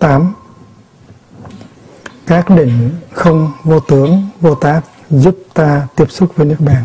8 các định không vô tướng, vô tác giúp ta tiếp xúc với nước bàn.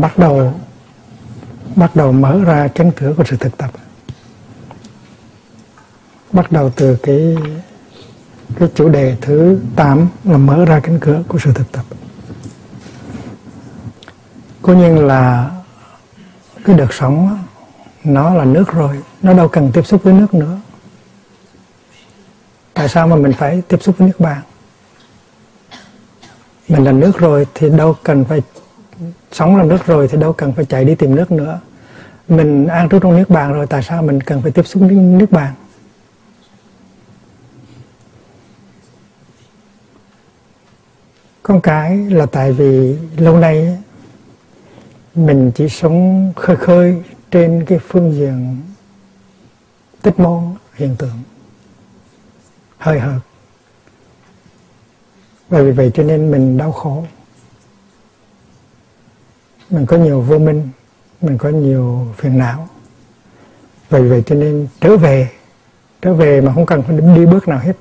Bắt đầu bắt đầu mở ra cánh cửa của sự thực tập. Bắt đầu từ cái cái chủ đề thứ 8 là mở ra cánh cửa của sự thực tập. Cố nhiên là cái đợt sống nó là nước rồi, nó đâu cần tiếp xúc với nước nữa. Tại sao mà mình phải tiếp xúc với nước bạn? Mình là nước rồi thì đâu cần phải sống làm nước rồi thì đâu cần phải chạy đi tìm nước nữa. Mình an trú trong nước bàn rồi, tại sao mình cần phải tiếp xúc với nước bàn? Con cái là tại vì lâu nay mình chỉ sống khơi khơi trên cái phương diện tích môn hiện tượng, hơi hợt. Và vì vậy cho nên mình đau khổ mình có nhiều vô minh, mình có nhiều phiền não. Vậy vậy cho nên trở về trở về mà không cần phải đi bước nào hết.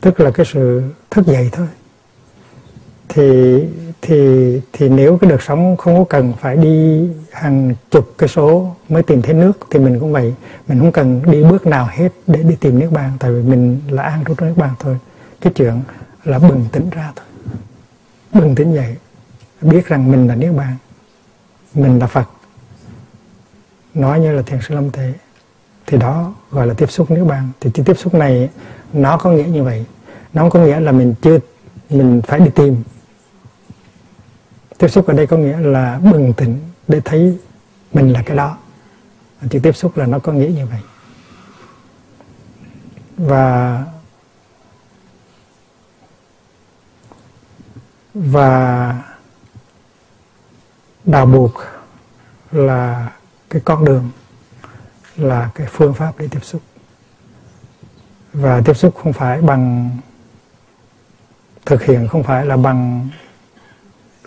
Tức là cái sự thức dậy thôi. Thì thì thì nếu cái đợt sống không có cần phải đi hàng chục cái số mới tìm thấy nước thì mình cũng vậy. Mình không cần đi bước nào hết để đi tìm nước bàn tại vì mình là an trú trong nước bàn thôi. Cái chuyện là bừng tỉnh ra thôi bừng tỉnh dậy biết rằng mình là niết bàn. Mình là phật. Nói như là thiền sư lâm thế thì đó gọi là tiếp xúc niết bàn. Thì cái tiếp xúc này, nó có nghĩa như vậy. Nó không có nghĩa là mình chưa, mình phải đi tìm. Tiếp xúc ở đây có nghĩa là bừng tỉnh để thấy mình là cái đó. Chữ tiếp xúc là nó có nghĩa như vậy. Và và đào buộc là cái con đường là cái phương pháp để tiếp xúc. Và tiếp xúc không phải bằng thực hiện không phải là bằng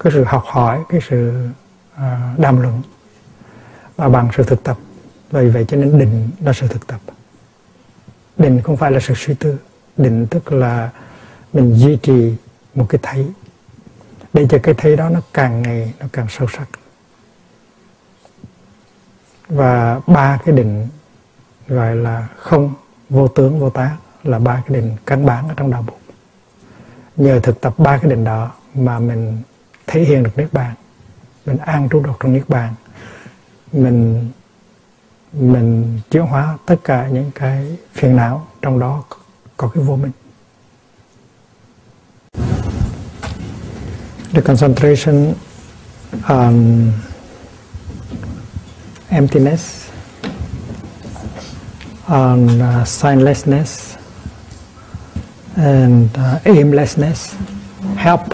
cái sự học hỏi cái sự uh, đàm luận mà bằng sự thực tập. Vì vậy cho nên định là sự thực tập. Định không phải là sự suy tư. Định tức là mình duy trì một cái thấy để cho cái thấy đó nó càng ngày nó càng sâu sắc. Và ba cái định gọi là không vô tướng, vô tác là ba cái định căn bản ở trong đạo Phật nhờ thực tập ba cái định đó mà mình thể hiện được niết bàn. Mình an trú được trong niết bàn. Mình mình chuyển hóa tất cả những cái phiền não trong đó có cái vô minh. The concentration on emptiness on uh, signlessness and uh, aimlessness help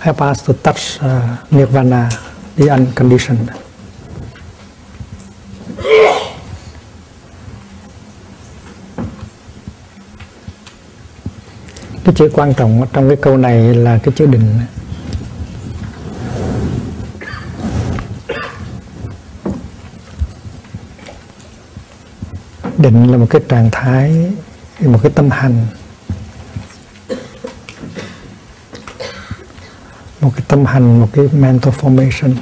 help us to touch uh, nirvana, the unconditioned. Cái chữ quan trọng trong cái câu này là cái chữ định. Định là một cái trạng thái, một cái tâm hành. Một cái tâm hành một cái mental formation.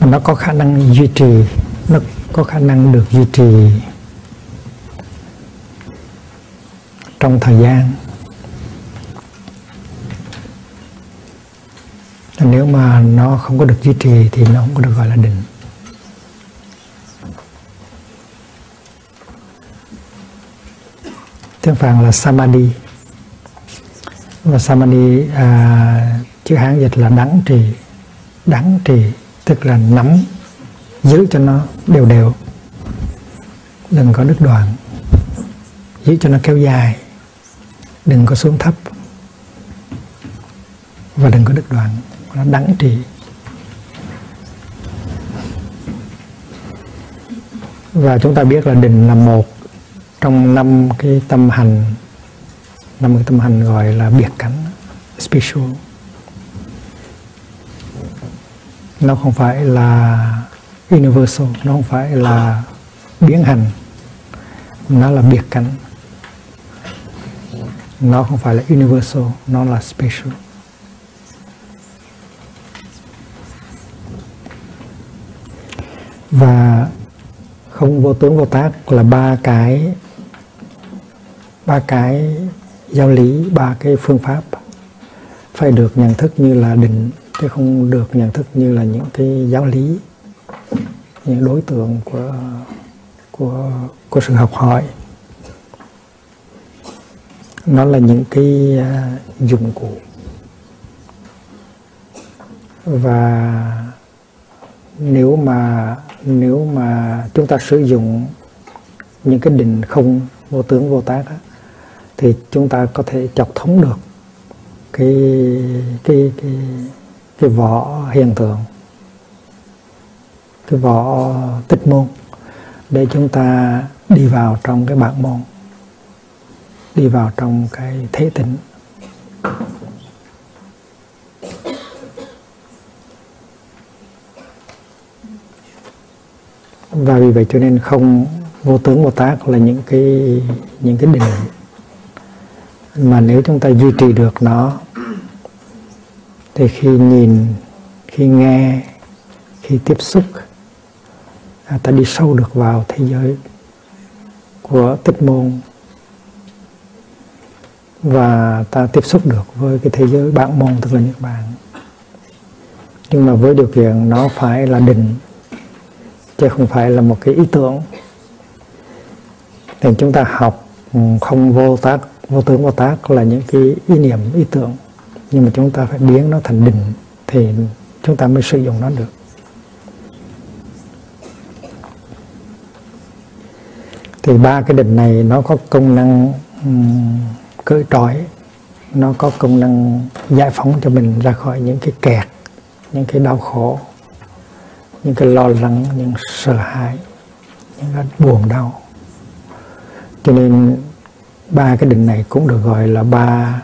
Nó có khả năng duy trì nó có khả năng được duy trì. Trong thời gian. Nếu mà nó không có được duy trì thì nó không có được gọi là định. Tiếng phạn là samadhi. Và samadhi à, chữ hán dịch là đắng trì. Đắng trì tức là nắm giữ cho nó đều đều. Đừng có đứt đoạn. Giữ cho nó kéo dài đừng có xuống thấp. Và đừng có đứt đoạn. Nó đắng trị và chúng ta biết là định là một trong năm cái tâm hành, năm cái tâm hành gọi là biệt cảnh special nó không phải là universal, nó không phải là biến hành. Nó là biệt cảnh nó không phải là universal, nó là special. Và không vô tướng vô tác là ba cái ba cái giáo lý, ba cái phương pháp phải được nhận thức như là định, chứ không được nhận thức như là những cái giáo lý, những đối tượng của của của sự học hỏi nó là những cái à, dụng cụ. Và nếu mà nếu mà chúng ta sử dụng những cái định không vô tướng vô tác á, thì chúng ta có thể chọc thống được cái cái cái cái vỏ hiện tượng cái vỏ tích môn để chúng ta đi vào trong cái bản môn đi vào trong cái thế tịnh. Và vì vậy cho nên không vô tướng vô tác là những cái những cái định. Mà nếu chúng ta duy trì được nó, thì khi nhìn, khi nghe, khi tiếp xúc, ta đi sâu được vào thế giới của tích môn và ta tiếp xúc được với cái thế giới bạn môn tức là những bạn nhưng mà với điều kiện nó phải là định chứ không phải là một cái ý tưởng. Thì chúng ta học ừ, không vô tác vô tướng vô tác là những cái ý niệm ý tưởng. Nhưng mà chúng ta phải biến nó thành định thì chúng ta mới sử dụng nó được. Thì ba cái định này nó có công năng um, cởi trói nó có công năng giải phóng cho mình ra khỏi những cái kẹt những cái đau khổ những cái lo lắng những sợ hãi những cái buồn đau. Cho nên ba cái định này cũng được gọi là ba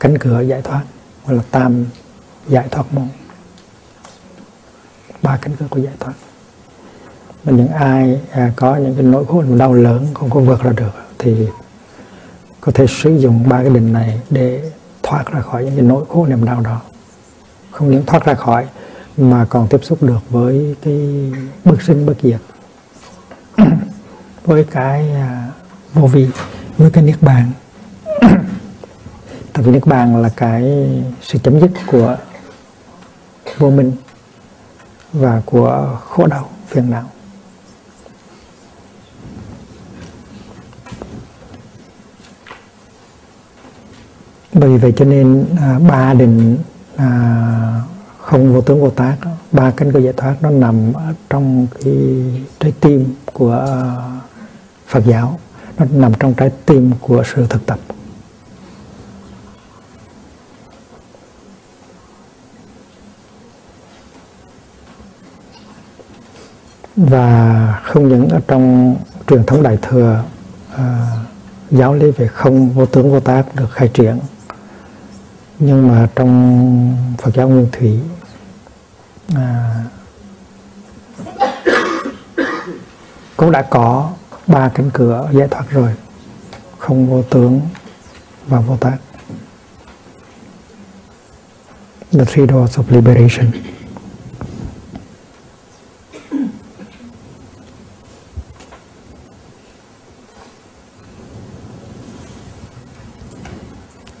cánh cửa giải thoát hoặc là tam giải thoát môn. Ba cánh cửa của giải thoát. Mà những ai à, có những cái nỗi khổ đau lớn không có vượt ra được thì có thể sử dụng ba cái định này để thoát ra khỏi những cái nỗi khổ niềm đau đó. Không những thoát ra khỏi, mà còn tiếp xúc được với cái bất sinh bất diệt. Với cái à, vô vi, với cái niết bàn. Tại vì niết bàn là cái sự chấm dứt của vô minh và của khổ đau, phiền não. Bởi vậy cho nên à, ba định à, không vô tướng vô tác ba cánh cửa giải thoát nó nằm ở trong cái trái tim của à, Phật giáo. Nó nằm trong trái tim của sự thực tập. Và không những ở trong truyền thống đại thừa à, giáo lý về không vô tướng vô tác được khai triển nhưng mà trong Phật giáo Nguyên Thủy à, cũng đã có ba cánh cửa giải thoát rồi. Không vô tướng và vô tác. The three doors of liberation.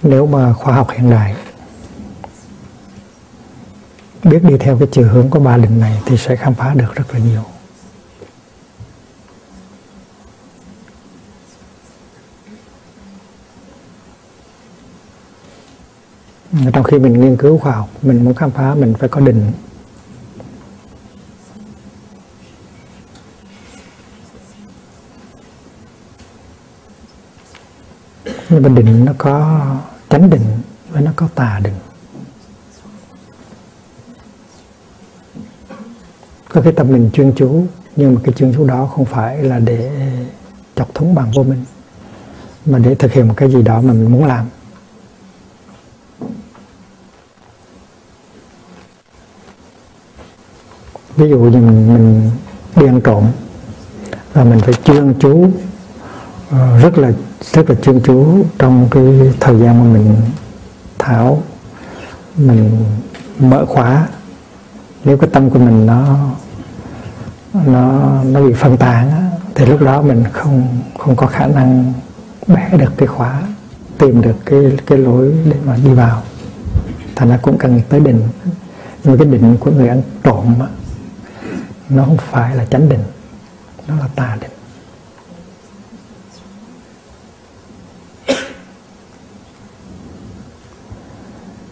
Nếu mà khoa học hiện đại biết đi theo cái chiều hướng của ba định này thì sẽ khám phá được rất là nhiều. Trong khi mình nghiên cứu khoa học, mình muốn khám phá, mình phải có định. Nhưng mà định nó có chánh định và nó có tà định. Có cái tâm mình chuyên chú nhưng mà cái chuyên chú đó không phải là để chọc thống bằng vô minh mà để thực hiện một cái gì đó mà mình muốn làm. Ví dụ như mình, mình đi ăn trộm và mình phải chuyên chú Ờ, rất là rất là chuyên chú trong cái thời gian mà mình tháo mình mở khóa. Nếu cái tâm của mình nó nó nó bị phân tán thì lúc đó mình không không có khả năng bẻ được cái khóa tìm được cái cái lối để mà đi vào. Thành ra cũng cần tới định. Nhưng mà cái định của người ăn trộm á, nó không phải là chánh định nó là tà định.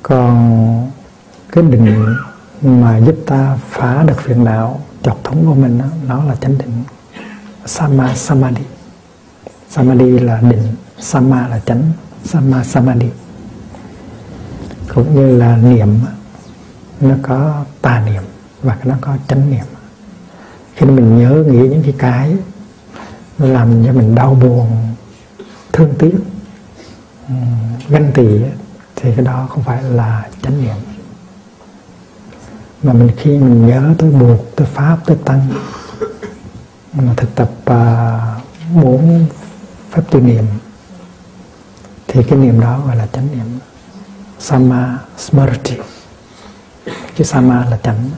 Còn cái định mà giúp ta phá được phiền não chọc thống của mình đó, nó là chánh định. Sama samadhi. Samadhi là định sama là chánh sama samadhi. Cũng như là niệm nó có tà niệm và nó có chánh niệm. Khi mình nhớ nghĩ những cái cái nó làm cho mình đau buồn thương tiếc ừ, ganh tị thì cái đó không phải là chánh niệm. Mà mình khi mình nhớ tới buộc tới pháp tới tăng mà thực tập à, uh, phép tư niệm thì cái niệm đó gọi là chánh niệm. Sama smriti. Chứ sama là chánh.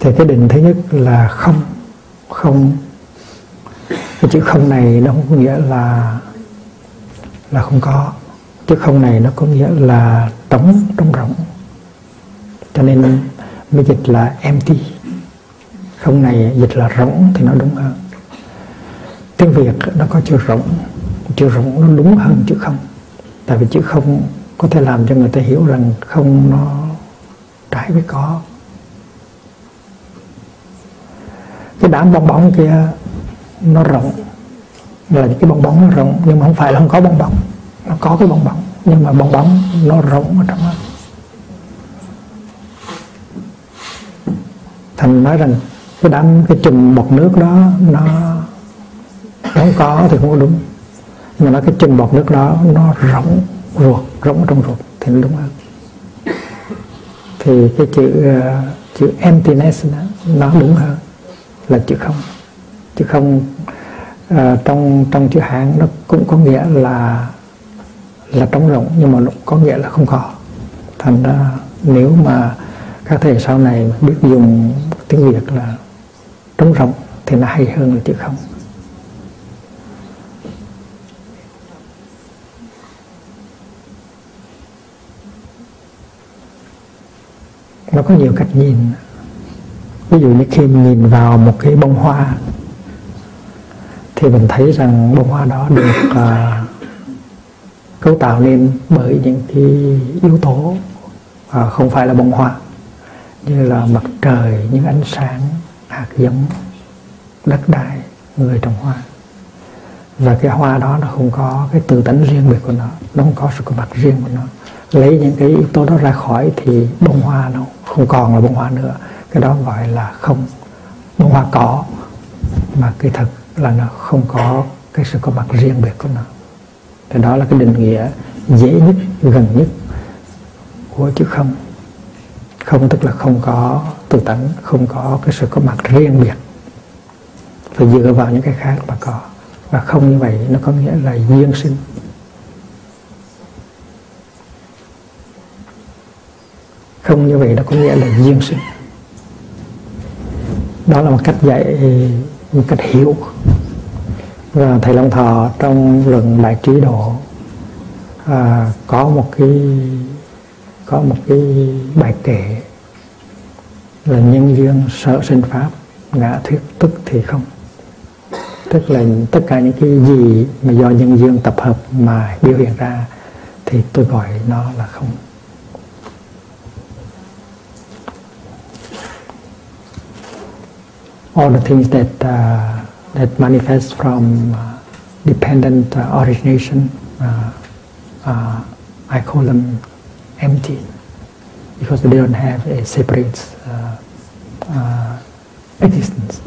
Thì cái định thứ nhất là không không cái chữ không này nó không có nghĩa là là không có. Chữ không này nó có nghĩa là trống trống rỗng. Cho nên mới dịch là empty. Không này dịch là rỗng thì nó đúng hơn. Tiếng việt nó có chữ rỗng. Chữ rỗng nó đúng hơn chữ không. Tại vì chữ không có thể làm cho người ta hiểu rằng không nó trái với có. Cái đám bong bóng kia nó rộng. Là những cái bong bóng nó rộng nhưng mà không phải là không có bong bóng. Nó có cái bong bóng nhưng mà bong bóng nó rộng ở trong đó thành nói rằng cái đám cái chùm bọt nước đó nó không có thì không có đúng. Nhưng mà nói cái chùm bọt nước đó nó rộng ruột rộng trong ruột thì nó đúng hơn. Thì cái chữ uh, chữ emptiness đó, nó đúng hơn là chữ không chứ không uh, trong trong chữ hán nó cũng có nghĩa là là trống rỗng nhưng mà có nghĩa là không có. Thành ra nếu mà các thầy sau này biết dùng tiếng việt là trống rỗng thì nó hay hơn là chữ không. Nó có nhiều cách nhìn. Ví dụ như khi mình nhìn vào một cái bông hoa thì mình thấy rằng bông hoa đó được uh, cấu tạo nên bởi những cái yếu tố uh, không phải là bông hoa như là mặt trời những ánh sáng hạt giống đất đai người trồng hoa. Và cái hoa đó nó không có cái tự tánh riêng biệt của nó nó không có sự có mặt riêng của nó. Lấy những cái yếu tố đó ra khỏi thì bông hoa nó không còn là bông hoa nữa. Cái đó gọi là không. Bông hoa có mà cái thực là nó không có cái sự có mặt riêng biệt của nó. Thì đó là cái định nghĩa dễ nhất, gần nhất của chữ không. Không tức là không có tự tánh, không có cái sự có mặt riêng biệt. Phải dựa vào những cái khác mà có. Và không như vậy nó có nghĩa là duyên sinh. Không như vậy nó có nghĩa là duyên sinh. Đó là một cách dạy, một cách hiểu và thầy Long Thọ trong luận đại trí độ à, có một cái có một cái bài kể là nhân duyên sở sinh pháp ngã thuyết tức thì không. Tức là tất cả những cái gì mà do nhân duyên tập hợp mà biểu hiện ra thì tôi gọi nó là không. All the things that uh, that manifest from uh, dependent uh, origination uh, I call them empty because they don't have a separate existence.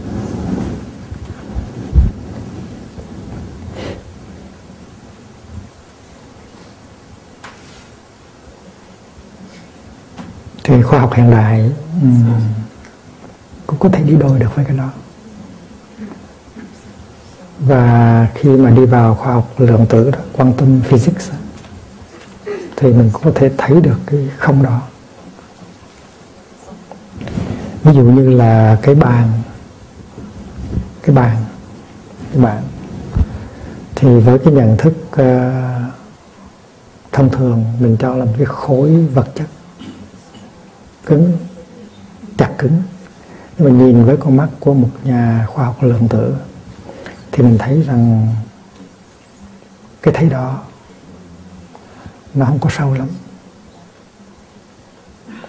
Thì khoa học hiện đại um, cũng có thể đi đôi được với cái đó. Và khi mà đi vào khoa học lượng tử đó, quantum physics thì mình có thể thấy được cái không đó. Ví dụ như là cái bàn cái bàn cái bàn. Thì với cái nhận thức uh, thông thường mình cho là một cái khối vật chất cứng chặt cứng. Nhưng mà nhìn với con mắt của một nhà khoa học lượng tử thì mình thấy rằng cái thấy đó nó không có sâu lắm.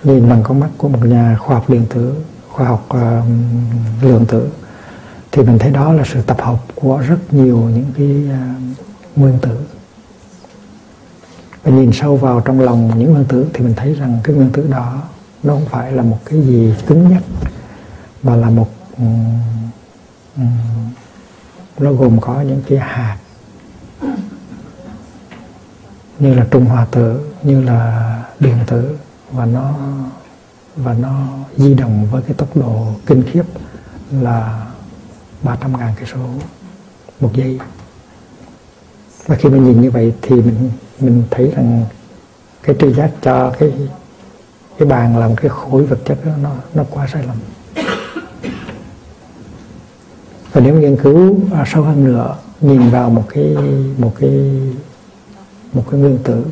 Nhìn bằng con mắt của một nhà khoa học lượng tử khoa học uh, lượng tử thì mình thấy đó là sự tập hợp của rất nhiều những cái uh, nguyên tử. Và nhìn sâu vào trong lòng những nguyên tử thì mình thấy rằng cái nguyên tử đó nó không phải là một cái gì cứng nhắc mà là một um, um, nó gồm có những cái hạt như là trung hòa tử, như là điện tử và nó và nó di động với cái tốc độ kinh khiếp là 300 ngàn cây số một giây. Và khi mình nhìn như vậy thì mình mình thấy rằng cái tri giác cho cái cái bàn làm cái khối vật chất đó, nó nó quá sai lầm và nếu nghiên cứu à, sâu hơn nữa nhìn vào một cái một cái một cái nguyên tử.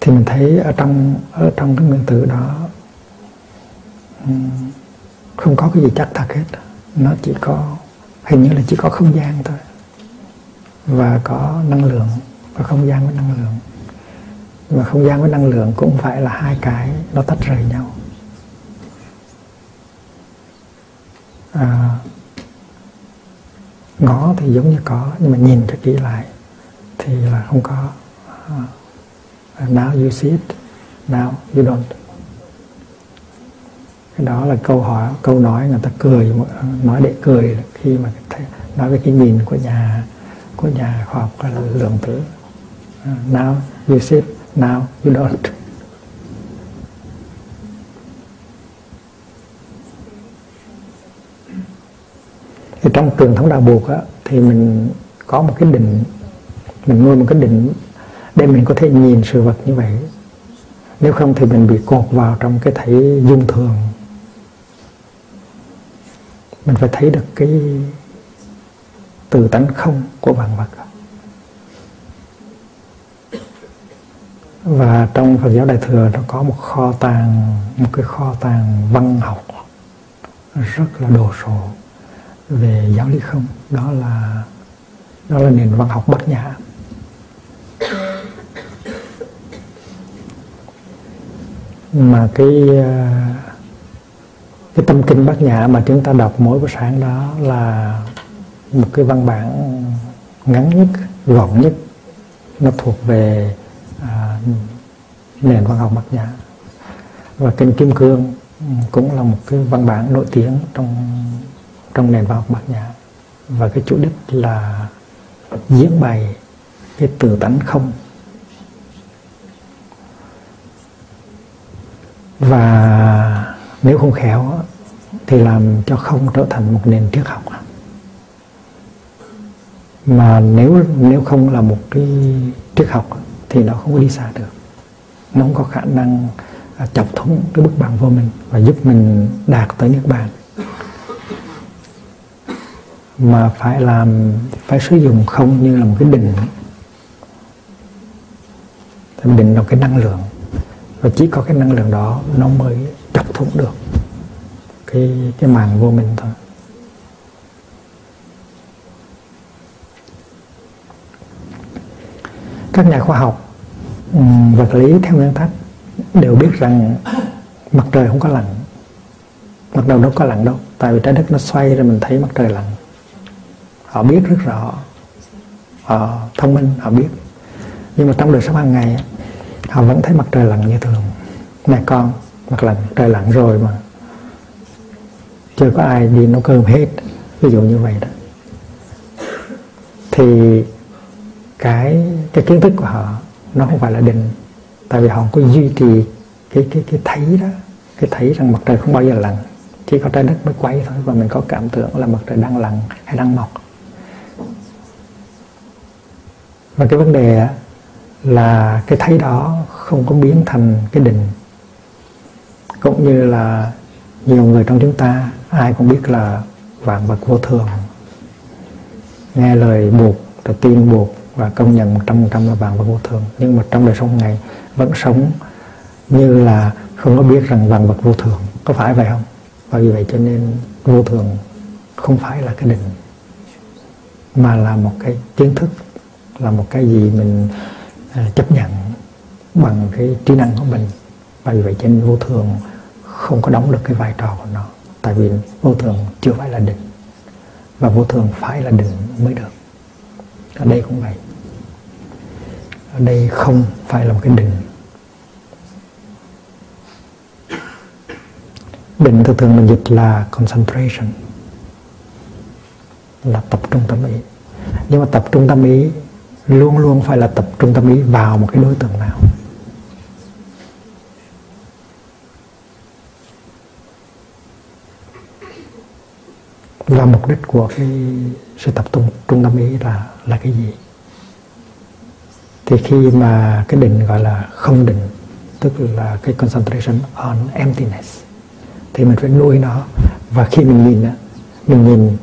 Thì mình thấy ở trong ở trong cái nguyên tử đó không có cái gì chắc thật hết. Nó chỉ có hình như là chỉ có không gian thôi. Và có năng lượng và không gian với năng lượng. Và không gian với năng lượng cũng phải là hai cái nó tách rời nhau. À, ngó thì giống như có nhưng mà nhìn cho kỹ lại thì là không có. Uh, now you see it now you don't. Cái đó là câu hỏi câu nói người ta cười nói để cười khi mà nói về cái nhìn của nhà của nhà khoa học là lượng tử uh, à, now you see it now you don't. Thì trong truyền thống đạo buộc á, thì mình có một cái định mình nuôi một cái định để mình có thể nhìn sự vật như vậy. Nếu không thì mình bị cột vào trong cái thấy dung thường. Mình phải thấy được cái từ tánh không của vạn vật và trong Phật giáo Đại thừa nó có một kho tàng một cái kho tàng văn học rất là đồ sộ về giáo lý không? Đó là đó là nền văn học bát nhã. Mà cái ờ, cái tâm kinh bát nhã mà chúng ta đọc mỗi buổi sáng đó là một cái văn bản ngắn nhất gọn nhất. Nó thuộc về à, nền văn học bát nhã. Và kinh kim cương cũng là một cái văn bản nổi tiếng trong trong nền văn học bát nhã và cái chủ đích là diễn bày cái từ tánh không. Và nếu không khéo thì làm cho không trở thành một nền triết học. Mà nếu nếu không là một cái triết học thì nó không có đi xa được. Nó không có khả năng à, chọc thủng cái bức bằng vô mình và giúp mình đạt tới nước bàn mà phải làm, phải sử dụng không như là một cái định định là cái năng lượng. Và chỉ có cái năng lượng đó nó mới chấp thủng được cái cái màn vô minh thôi. Các nhà khoa học vật lý theo nguyên tắc đều biết rằng mặt trời không có lặn. Mặt đầu đâu có lặn đâu, tại vì trái đất nó xoay rồi mình thấy mặt trời lặn họ biết rất rõ. Họ thông minh, họ biết. Nhưng mà trong đời sống hàng ngày, họ vẫn thấy mặt trời lặn như thường. Mẹ con, mặt lặn, trời lặn rồi mà chưa có ai đi nấu cơm hết, ví dụ như vậy đó. Thì cái cái kiến thức của họ, nó không phải là định, tại vì họ có duy trì cái cái cái thấy đó, cái thấy rằng mặt trời không bao giờ lặn. Chỉ có trái đất mới quay thôi, và mình có cảm tưởng là mặt trời đang lặn hay đang mọc. Và cái vấn đề là cái thấy đó không có biến thành cái định. Cũng như là nhiều người trong chúng ta, ai cũng biết là vạn vật vô thường. Nghe lời buộc rồi tin buộc và công nhận một trăm phần trăm là vạn vật vô thường. Nhưng mà trong đời sống ngày vẫn sống như là không có biết rằng vạn vật vô thường. Có phải vậy không? Và vì vậy cho nên vô thường không phải là cái định, mà là một cái kiến thức là một cái gì mình à, chấp nhận bằng cái trí năng của mình. Và vì vậy cho nên vô thường không có đóng được cái vai trò của nó. Tại vì vô thường chưa phải là định, và vô thường phải là định mới được. Ở đây cũng vậy. Ở đây không phải là một cái định. Định thường thường mình dịch là concentration, là tập trung tâm ý. Nhưng mà tập trung tâm ý luôn luôn phải là tập trung tâm ý vào một cái đối tượng nào. Và mục đích của cái sự tập trung trung tâm ý là là cái gì? Thì khi mà cái định gọi là không định, tức là cái concentration on emptiness, thì mình phải nuôi nó. Và khi mình nhìn á, mình nhìn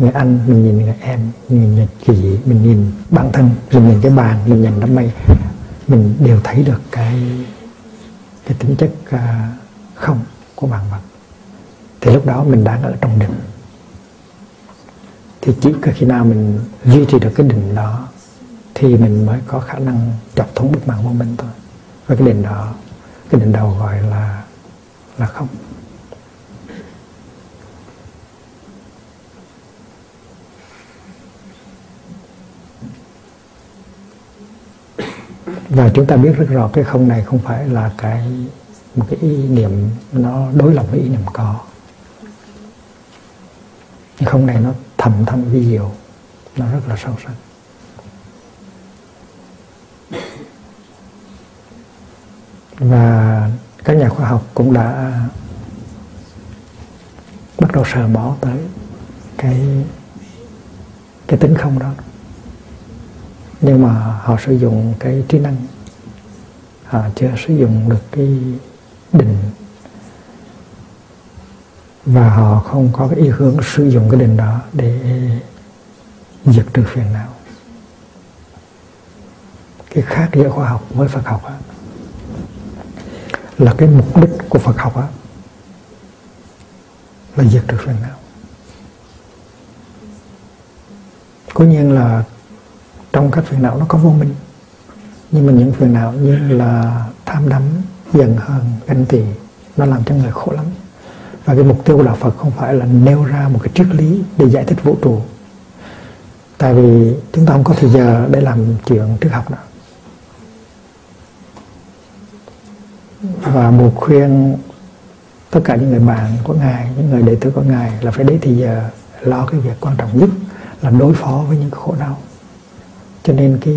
người anh mình nhìn người em mình nhìn cái gì mình nhìn bản thân mình nhìn cái bàn mình nhìn đám mây. Mình đều thấy được cái cái tính chất uh, không của bản vật. Thì lúc đó mình đang ở trong định thì chỉ có khi nào mình duy trì được cái định đó thì mình mới có khả năng chọc thủng bức màn vô minh thôi. Và cái định đó cái định đầu gọi là là không. Và chúng ta biết rất rõ cái không này không phải là cái, một cái ý niệm, nó đối lập với ý niệm có. Cái không này nó thầm thầm vi diệu, nó rất là sâu sắc. Và các nhà khoa học cũng đã bắt đầu sờ mó tới cái cái tính không đó nhưng mà họ sử dụng cái trí năng. Họ chưa sử dụng được cái định. Và họ không có cái ý hướng sử dụng cái định đó để diệt trừ phiền não. Cái khác giữa khoa học với Phật học đó, là cái mục đích của Phật học đó, là diệt trừ phiền não. Cố nhiên là trong các phiền não nó có vô minh. Nhưng mà những phiền não như là tham đắm giận hờn, ganh tị, nó làm cho người khổ lắm. Và cái mục tiêu của đạo Phật không phải là nêu ra một cái triết lý để giải thích vũ trụ. Tại vì chúng ta không có thời giờ để làm chuyện triết học đó và một khuyên, tất cả những người bạn của ngài, những người đệ tử của ngài là phải đến thì giờ lo cái việc quan trọng nhất là đối phó với những khổ đau cho nên cái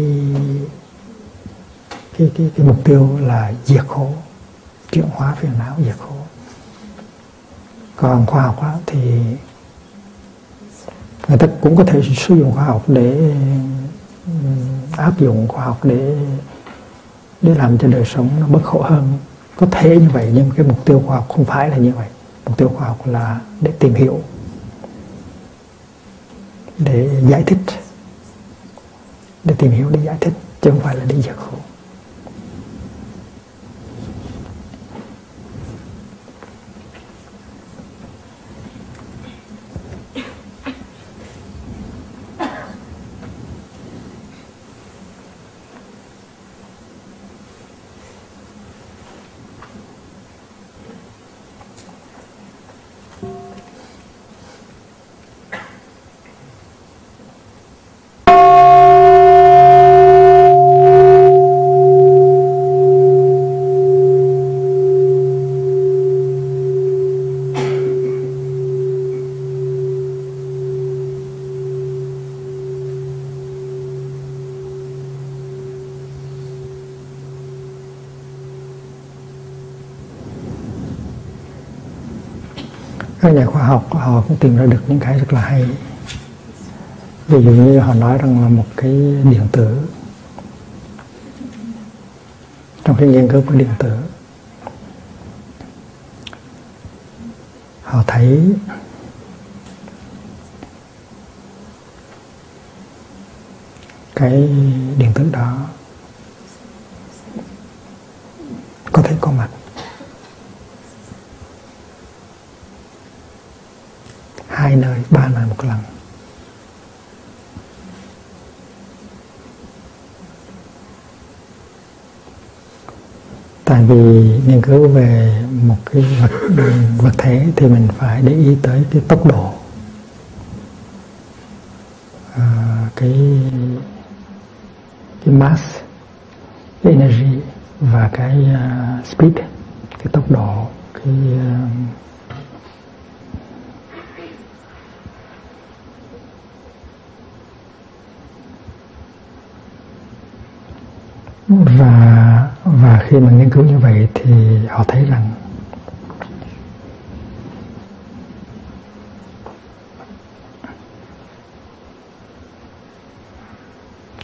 cái cái, cái mục tiêu là diệt khổ chuyển hóa phiền não diệt khổ. Còn khoa học đó, thì người ta cũng có thể sử dụng khoa học để áp dụng khoa học để để làm cho đời sống nó bớt khổ hơn. Có thể như vậy nhưng cái mục tiêu khoa học không phải là như vậy. Mục tiêu khoa học là để tìm hiểu để giải thích để tìm hiểu để giải thích chứ không phải là để giật khổ. Các nhà khoa học, họ cũng tìm ra được những cái rất là hay. Ví dụ như họ nói rằng là một cái điện tử. Trong cái nghiên cứu của điện tử, họ thấy cái điện tử đó có thể có mặt hai nơi ba nơi một lần tại vì nghiên cứu về một cái vật vật thể thì mình phải để ý tới cái tốc độ à, cái cái mass cái energy và cái uh, speed cái tốc độ cái uh, và và khi mà nghiên cứu như vậy thì họ thấy rằng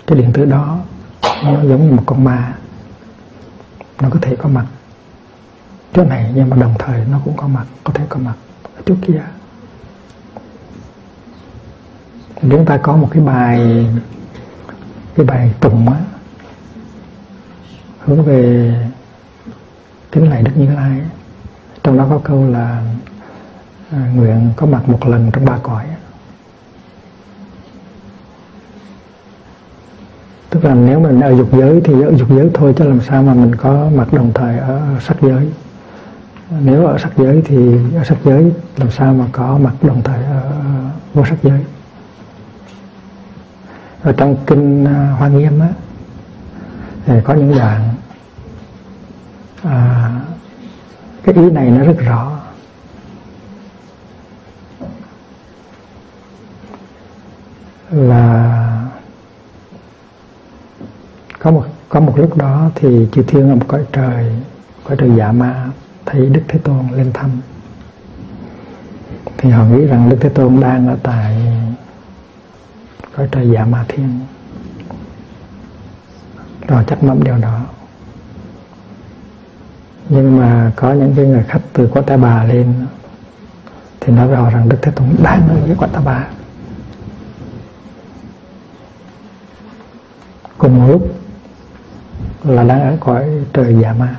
cái điện tử đó. Nó giống như một con ma. Nó có thể có mặt. Chỗ này nhưng mà đồng thời nó cũng có mặt, có thể có mặt ở chỗ kia. Chúng ta có một cái bài cái bài tụng á, hướng về kính lạy đức như lai. Trong đó có câu là à, nguyện có mặt một lần trong ba cõi tức là nếu mình ở dục giới thì ở dục giới thôi chứ làm sao mà mình có mặt đồng thời ở sắc giới. Nếu ở sắc giới thì ở sắc giới làm sao mà có mặt đồng thời ở vô sắc giới? Ở trong kinh à, hoa nghiêm á thì có những đoạn à, cái ý này nó rất rõ. Là có một có một lúc đó thì chư thiên ở một cõi trời cõi trời dạ ma thấy đức thế tôn lên thăm. Thì họ nghĩ rằng đức thế tôn đang ở tại cõi trời dạ ma thiên. Rồi chắc mắm điều đó. Nhưng mà có những cái người khách từ quả ta bà lên thì nói với họ rằng đức thế tôn đang ở cái quả ta bà cùng một lúc là đang ở cõi trời già ma.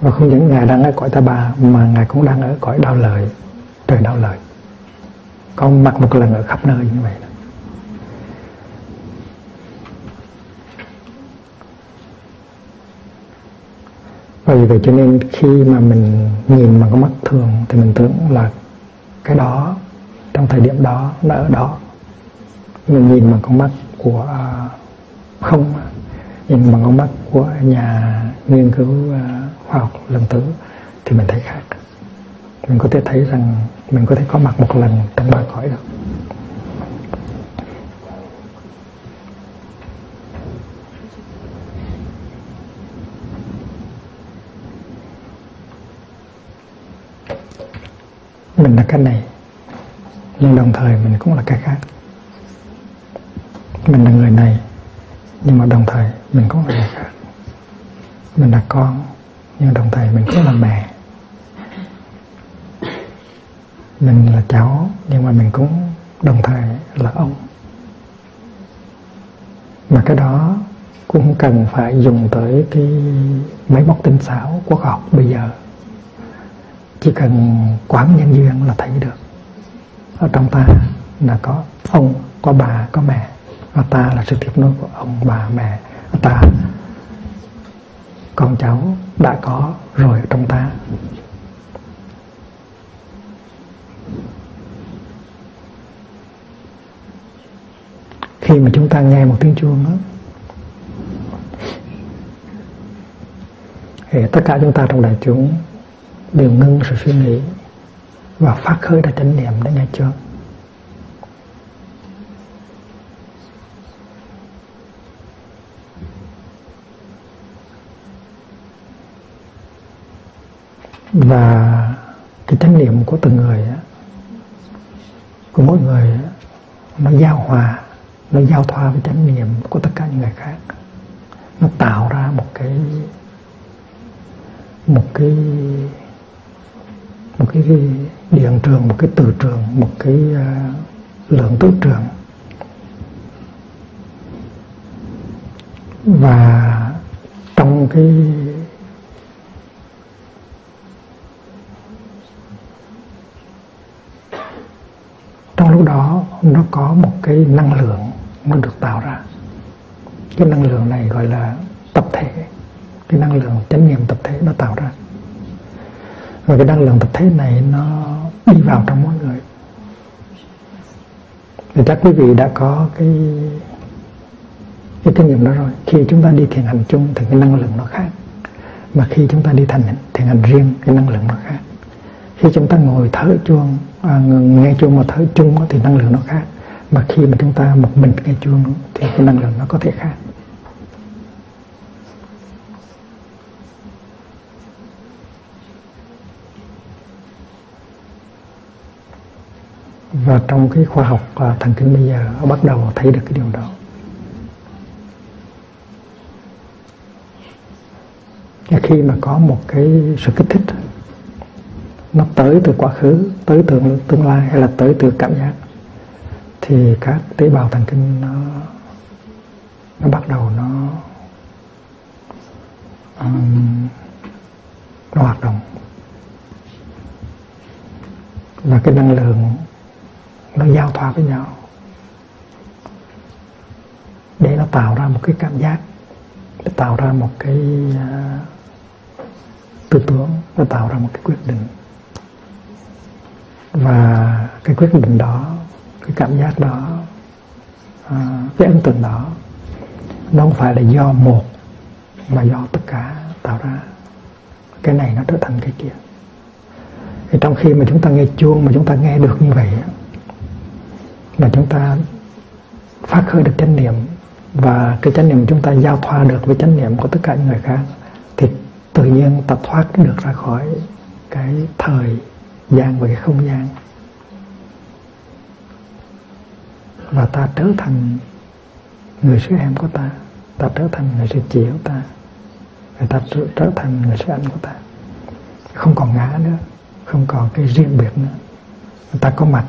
Và không những ngài đang ở cõi ta bà mà ngài cũng đang ở cõi đau lợi trời đau lợi Con mặt một lần ở khắp nơi như vậy. Đó. và vì vậy cho nên khi mà mình nhìn bằng con mắt thường, thì mình tưởng là cái đó, trong thời điểm đó, nó ở đó. Mình nhìn bằng con mắt của à, không nhìn bằng con mắt của nhà nghiên cứu à, khoa học lần tử thì mình thấy khác. Mình có thể thấy rằng mình có thể có mặt một lần trong ba cõi được. Mình là cái này, nhưng đồng thời mình cũng là cái khác. Mình là người này nhưng mà đồng thời mình cũng là người khác mình là con, nhưng đồng thời mình cũng là mẹ. Mình là cháu, nhưng mà mình cũng đồng thời là ông. Mà cái đó cũng cần phải dùng tới cái máy móc tinh xảo của khoa học bây giờ. Chỉ cần quán nhân duyên là thấy được. Ở trong ta là có ông, có bà, có mẹ ta là sự tiếp nối của ông bà mẹ. Ta, con cháu đã có rồi trong ta. Khi mà chúng ta nghe một tiếng chuông đó thì tất cả chúng ta trong đại chúng đều ngưng sự suy nghĩ và phát khởi ra chánh niệm để nghe chuông và cái chánh niệm của từng người của mỗi người nó giao hòa nó giao thoa với chánh niệm của tất cả những người khác. Nó tạo ra một cái một cái một cái, cái điện trường một cái từ trường một cái uh, lượng tứ trường. Và trong cái trong lúc đó nó có một cái năng lượng nó được tạo ra. Cái năng lượng này gọi là tập thể. Cái năng lượng chánh niệm tập thể nó tạo ra. Và cái năng lượng tập thể này nó đi vào trong mỗi người. Thì chắc quý vị đã có cái cái kinh nghiệm đó rồi. Khi chúng ta đi thiền hành chung thì cái năng lượng nó khác. Mà khi chúng ta đi thành, thiền hành riêng, cái năng lượng nó khác khi chúng ta ngồi thở chuông à, nghe chuông mà thở chung thì năng lượng nó khác. Mà khi mà chúng ta một mình nghe chuông thì cái năng lượng nó có thể khác. Và trong cái khoa học à, thần kinh bây giờ bắt đầu thấy được cái điều đó. Và khi mà có một cái sự kích thích nó tới từ quá khứ tới từ tương lai hay là tới từ cảm giác thì các tế bào thần kinh nó nó bắt đầu nó um, nó hoạt động. Và cái năng lượng nó giao thoa với nhau để nó tạo ra một cái cảm giác để tạo ra một cái uh, tư tưởng nó tạo ra một cái quyết định và cái quyết định đó, cái cảm giác đó à, cái ấn tượng đó, nó không phải là do một, mà do tất cả tạo ra. Cái này nó trở thành cái kia. Thì trong khi mà chúng ta nghe chuông, mà chúng ta nghe được như vậy mà chúng ta phát khởi được chánh niệm, và cái chánh niệm chúng ta giao thoa được với chánh niệm của tất cả những người khác, thì tự nhiên ta thoát được ra khỏi cái thời gian về không gian. Và ta trở thành người sư em của ta. Ta trở thành người sư chị của ta. Người ta trở, trở thành người sư anh của ta. Không còn ngã nữa. Không còn cái riêng biệt nữa. Người ta có mặt.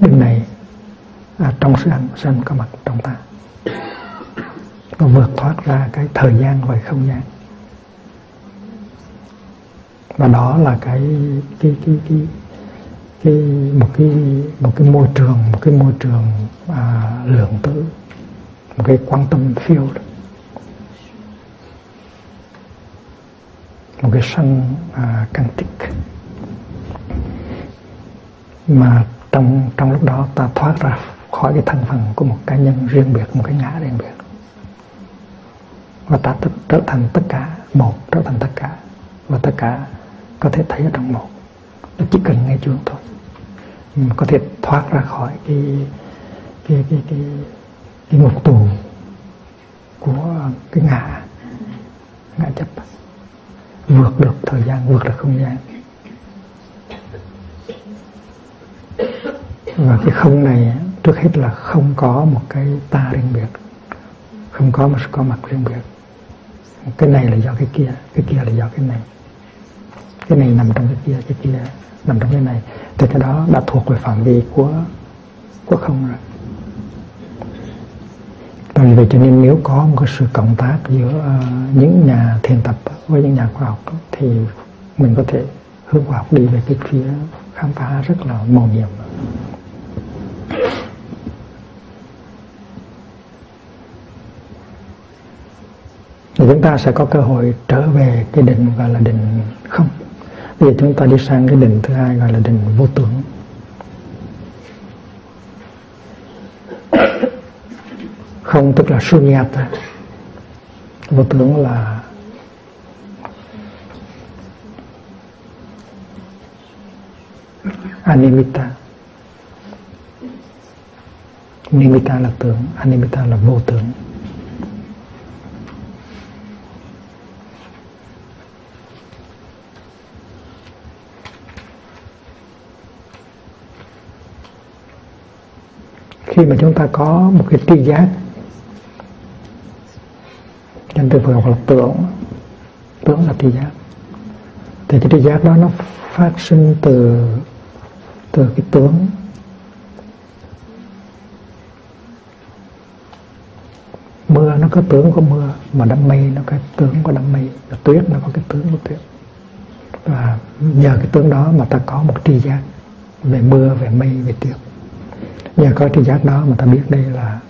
Bên này à, trong sư anh sư anh có mặt trong ta. Nó vượt thoát ra cái thời gian và không gian và đó là cái cái cái cái cái một cái một cái môi trường một cái môi trường à, lượng tử một cái quan tâm field. Một cái sân à, căn tích mà trong trong lúc đó ta thoát ra khỏi cái thân phận của một cá nhân riêng biệt một cái ngã riêng biệt. Và ta trở thành tất cả một trở thành tất cả. Và tất cả có thể thấy ở trong một. Nó chỉ cần nghe chuông thôi. Ừ, có thể thoát ra khỏi cái cái cái cái, cái ngục tù của cái ngã ngã chấp vượt được thời gian vượt được không gian. Và cái không này trước hết là không có một cái ta riêng biệt. Không có một có mặt riêng biệt. Cái này là do cái kia cái kia là do cái này cái này nằm trong cái kia cái kia nằm trong cái này. Thì cái đó đã thuộc về phạm vi của của không rồi. Bởi vậy cho nên nếu có một cái sự cộng tác giữa uh, những nhà thiền tập với những nhà khoa học thì mình có thể hướng khoa học đi về cái phía khám phá rất là màu nhiệm. Thì chúng ta sẽ có cơ hội trở về cái định gọi là định không bây giờ chúng ta đi sang cái định thứ hai gọi là định vô tưởng không, tức là sunyata vô tưởng là animita. Nimitta là tưởng animita là vô tưởng khi mà chúng ta có một cái tri giác. Trên từ phật là tưởng. Tưởng là tri giác. Thì cái tri giác đó nó phát sinh từ từ cái tướng mưa nó có tướng của mưa, mà đám mây nó có tướng của đám mây. Và tuyết nó có cái tướng của tuyết. Và nhờ cái tướng đó mà ta có một tri giác về mưa, về mây, về tuyết nhờ có tri giác đó mà ta biết đây là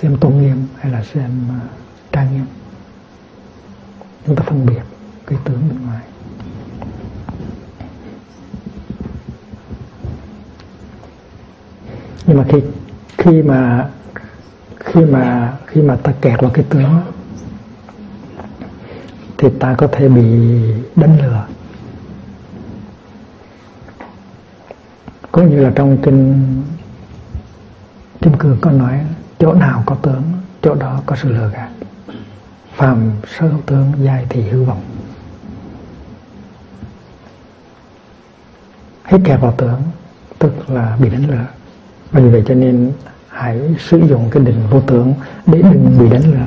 xem tôn nghiêm hay là xem à, trang nghiêm. Chúng ta phân biệt cái tướng bên ngoài. Nhưng mà khi khi mà khi mà khi mà ta kẹt vào cái tướng thì ta có thể bị đánh lừa. Cũng như là trong kinh kim cương có nói, chỗ nào có tướng, chỗ đó có sự lừa gạt. Phàm sơ hữu tướng dài thì hư vọng. Hết kẹp vào tướng, tức là bị đánh lừa. Và vì vậy cho nên hãy sử dụng cái định vô tướng để đừng bị đánh lừa.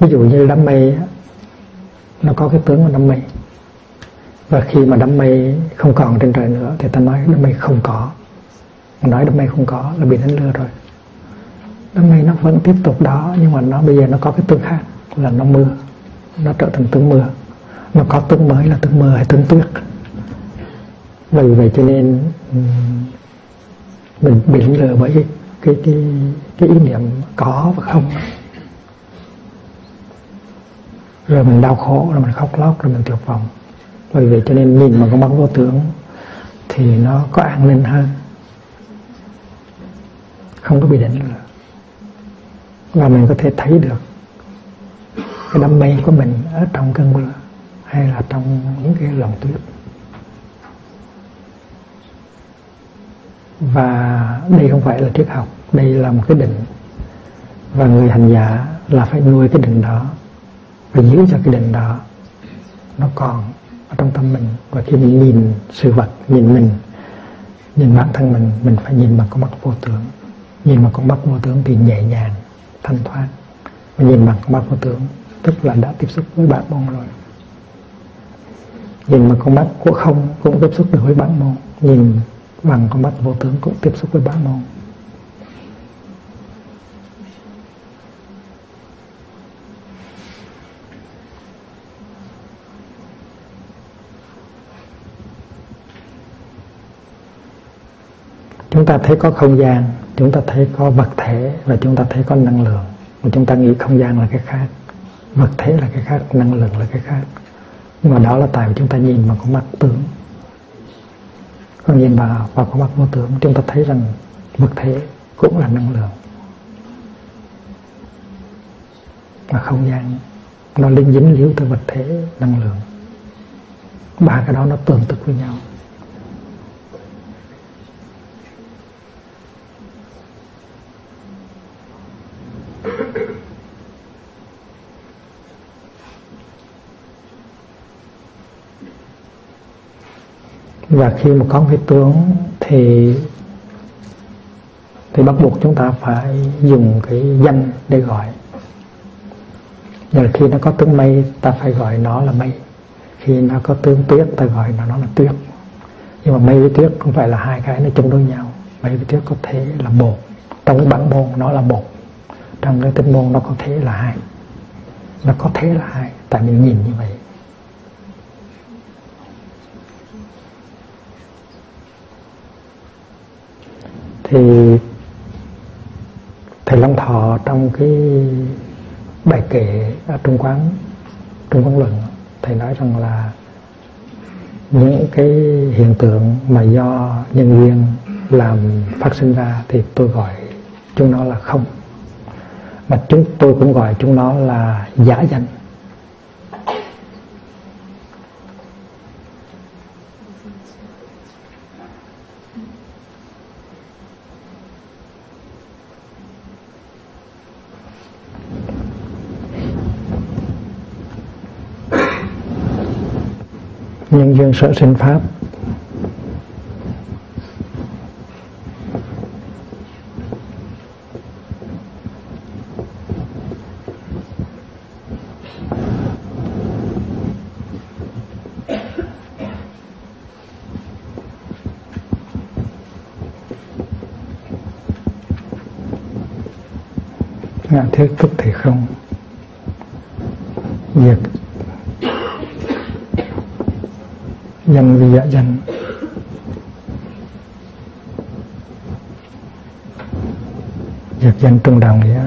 Ví dụ như đám mây nó có cái tướng của đám mây. Và khi mà đám mây không còn trên trời nữa thì ta nói đám mây không có. Nói đám mây không có là bị đánh lừa rồi. Đám mây nó vẫn tiếp tục đó nhưng mà nó bây giờ nó có cái tướng khác là nó mưa. Nó trở thành tướng mưa. Nó có tướng mới là tướng mưa hay tướng tuyết. Vì vậy cho nên mình bị đánh lừa bởi cái cái, cái ý niệm có và không rồi mình đau khổ, rồi mình khóc lóc, rồi mình tuyệt vọng. Bởi vì cho nên nhìn bằng con mắt vô tưởng, thì nó có an ninh hơn. Không có bị định nữa và mình có thể thấy được cái đam mê của mình ở trong cơn mưa, hay là trong những cái lòng tuyết và đây không phải là triết học, đây là một cái định. Và người hành giả là phải nuôi cái định đó và giữ cho cái định đó, nó còn ở trong tâm mình. Và khi mình nhìn sự vật, nhìn mình, nhìn bản thân mình mình phải nhìn bằng con mắt vô tưởng nhìn bằng con mắt vô tưởng thì nhẹ nhàng, thanh thoát. Và nhìn bằng con mắt vô tưởng tức là đã tiếp xúc với bản môn rồi. Nhìn bằng con mắt của không cũng tiếp xúc được với bản môn. Nhìn bằng con mắt vô tướng cũng tiếp xúc với bản môn. Chúng ta thấy có không gian, chúng ta thấy có vật thể và chúng ta thấy có năng lượng. Và chúng ta nghĩ không gian là cái khác, vật thể là cái khác, năng lượng là cái khác. Nhưng mà đó là tại vì chúng ta nhìn vào con mắt tướng còn nhìn vào vào con mắt vô tướng chúng ta thấy rằng vật thể cũng là năng lượng. Và không gian, nó liên dính liếu từ vật thể, năng lượng. Ba cái đó nó tương tự với nhau. Và khi mà có cái tướng thì thì bắt buộc chúng ta phải dùng cái danh để gọi. Nhưng khi nó có tướng mây ta phải gọi nó là mây khi nó có tướng tuyết, ta gọi nó nó là tuyết. Nhưng mà mây với tuyết không phải là hai cái nó chung đối nhau. Mây với tuyết có thể là một. Trong cái bản môn nó là một. Trong cái tinh môn nó có thể là hai. Nó có thể là hai, tại mình nhìn như vậy. Thì thầy Long Thọ trong cái bài kệ ở Trung Quán Trung Quán Luận, thầy nói rằng là những cái hiện tượng mà do nhân duyên làm phát sinh ra thì tôi gọi chúng nó là không. Mà chúng tôi cũng gọi chúng nó là giả danh nhân duyên sở sinh pháp. Ngạn thiết tức thì không. Diệt danh vì dạ danh. Diệt danh trung đạo nghĩa.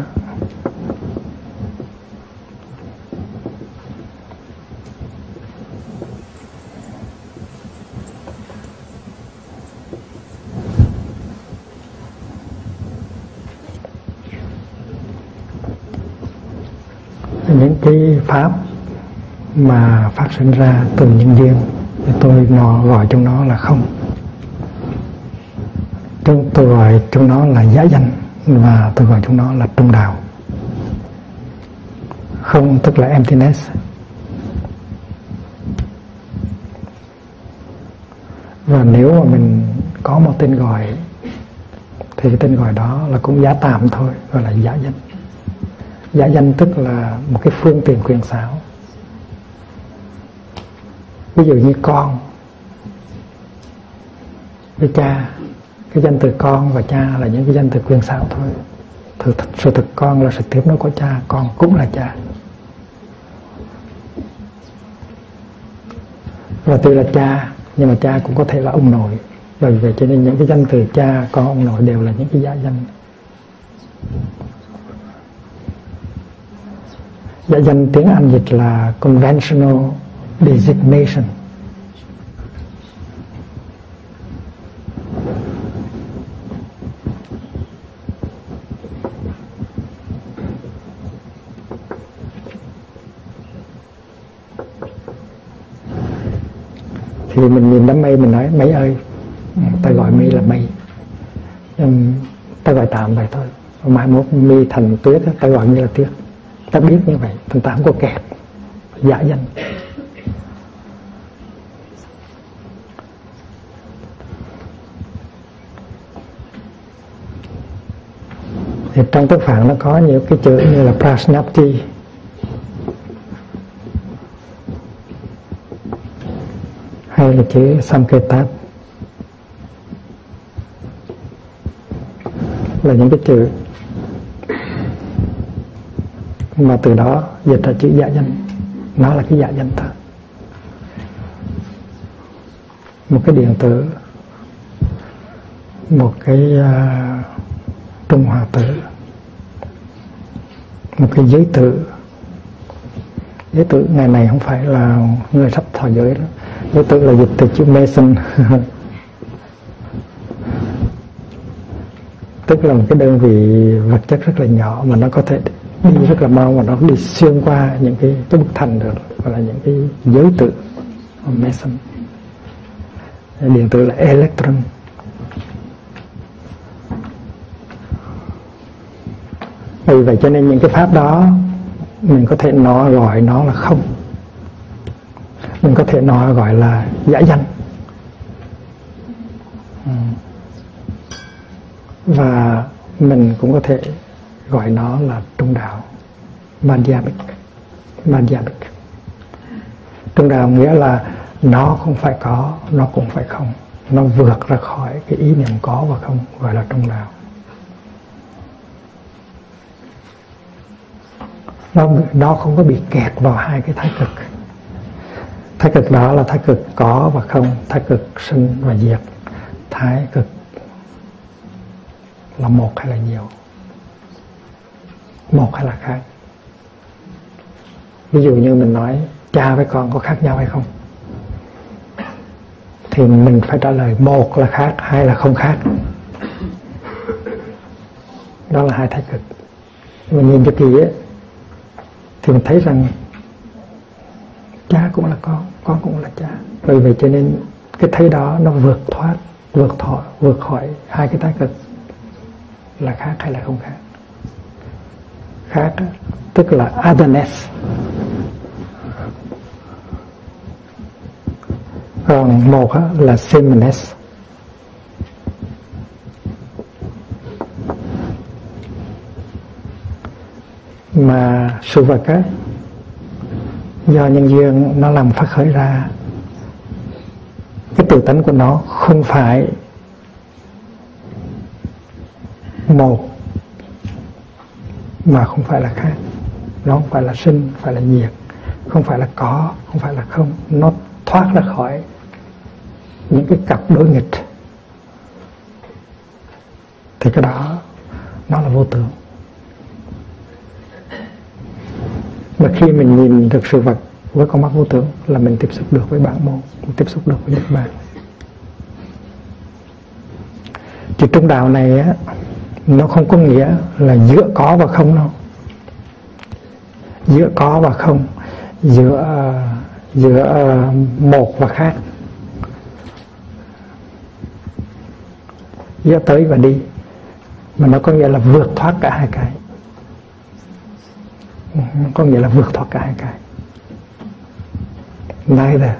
Những cái pháp mà phát sinh ra từ nhân duyên tôi nó gọi trong nó là không. Chúng tôi gọi trong nó là giá danh và tôi gọi trong nó là trung đạo. Không, tức là emptiness. Và nếu mà mình có một tên gọi, thì cái tên gọi đó là cũng giá tạm thôi, gọi là giả danh. Giả danh tức là một cái phương tiện quyền xảo ví dụ như con. Với cha cái danh từ con và cha là những cái danh từ quyền sao thôi. Thực, sự thực con là sự tiếp nối của cha con cũng là cha. Và tuy là cha nhưng mà cha cũng có thể là ông nội. Bởi vì cho nên những cái danh từ cha con ông nội đều là những cái giả danh. Giả danh tiếng Anh dịch là conventional designation. Thì mình nhìn đám mây, mình nói, mây ơi, ta gọi mây là mây. Ta gọi tạm vậy thôi. Mai mốt, mi thành tuyết ta gọi như là tuyết. Ta biết như vậy, thành ta không có kẹt, giả danh. Thì trong tiếng Phạn nó có nhiều cái chữ như là prasnapti hay là chữ samketat là những cái chữ. Mà từ đó dịch ra chữ giả danh. Nó là cái giả danh thật một cái điện tử. Một cái uh, trung hòa tử một cái giới tử giới tử ngày này không phải là người sắp thọ giới đó. Giới tử là dịch từ chữ mason tức là một cái đơn vị vật chất rất là nhỏ mà nó có thể đi rất là mau mà nó đi xuyên qua những cái cái bức thành được, gọi là những cái giới tử mason điện tử là electron. Vì vậy cho nên những cái pháp đó, mình có thể nói gọi nó là không. Mình có thể nói gọi là giả danh. Ừ. Và mình cũng có thể gọi nó là trung đạo Madhyamik Madhyamik trung đạo nghĩa là nó không phải có, nó cũng phải không. Nó vượt ra khỏi cái ý niệm có và không, gọi là trung đạo. Nó nó không có bị kẹt vào hai cái thái cực. Thái cực đó là thái cực có và không thái cực sinh và diệt. Thái cực là một hay là nhiều? Một hay là khác? Ví dụ như mình nói cha với con có khác nhau hay không? Thì mình phải trả lời một là khác hai là không khác. Đó là hai thái cực. Mình nhìn cho kỹ ấy, thì mình thấy rằng cha cũng là con con cũng là cha. Bởi vậy cho nên cái thấy đó nó vượt thoát vượt thọ, vượt khỏi hai cái thái cực là khác hay là không khác. Khác tức là otherness. Còn một là sameness. Mà sự vật á do nhân duyên nó làm phát khởi ra, cái tự tánh của nó không phải một mà không phải là khác. Nó không phải là sinh phải là nhiệt, không phải là có, không phải là không. Nó thoát ra khỏi những cái cặp đối nghịch. Thì cái đó nó là vô tưởng. Mà khi mình nhìn được sự vật với con mắt vô tưởng là mình tiếp xúc được với bản môn mình tiếp xúc được với Nhật Bản. Thì trung đạo này á, nó không có nghĩa là giữa có và không đâu. Giữa có và không, giữa giữa ờ, một và khác. Giữa tới và đi. Mà nó có nghĩa là vượt thoát cả hai cái có nghĩa là vượt thoát cả hai cái. Neither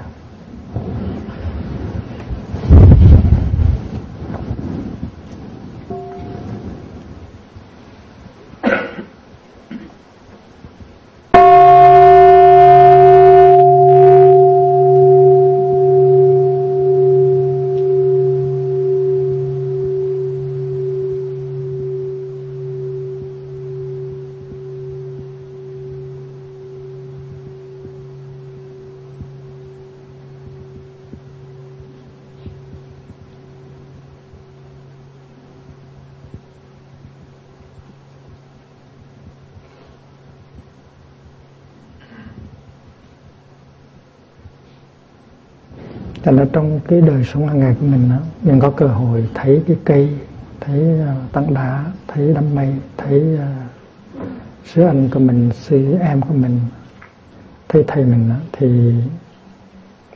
cho nên trong cái đời sống hàng ngày của mình đó, mình có cơ hội thấy cái cây thấy uh, tảng đá thấy đám mây thấy uh, sứ anh của mình sư em của mình thấy thầy mình đó, thì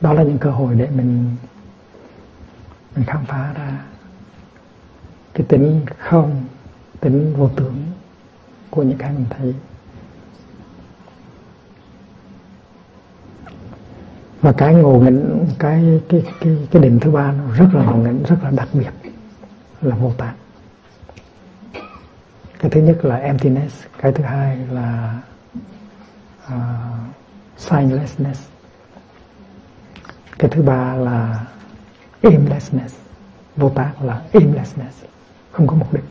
đó là những cơ hội để mình mình khám phá ra cái tính không tính vô tưởng của những cái mình thấy. Và cái ngộ nghĩnh cái cái cái cái định thứ ba nó rất là ngộ nghĩnh rất là đặc biệt là vô tạng cái thứ nhất là emptiness cái thứ hai là uh, signlessness. Cái thứ ba là aimlessness. Vô tác là aimlessness không có mục đích.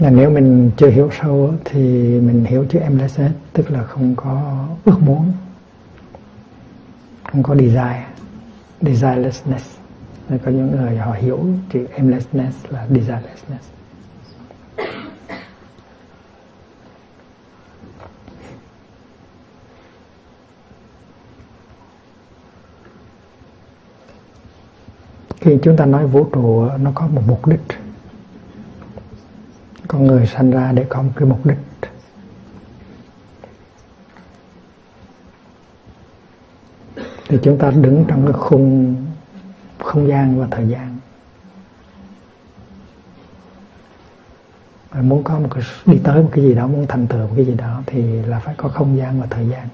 Là nếu mình chưa hiểu sâu thì mình hiểu chữ aimlessness tức là không có ước muốn, không có desire, desirelessness. Có những người họ hiểu chữ aimlessness là desirelessness. Khi chúng ta nói vũ trụ nó có một mục đích con người sanh ra để có một cái mục đích. Thì chúng ta đứng trong cái khung, không gian và thời gian. Muốn có một cái, đi tới một cái gì đó, muốn thành tựu một cái gì đó thì là phải có không gian và thời gian.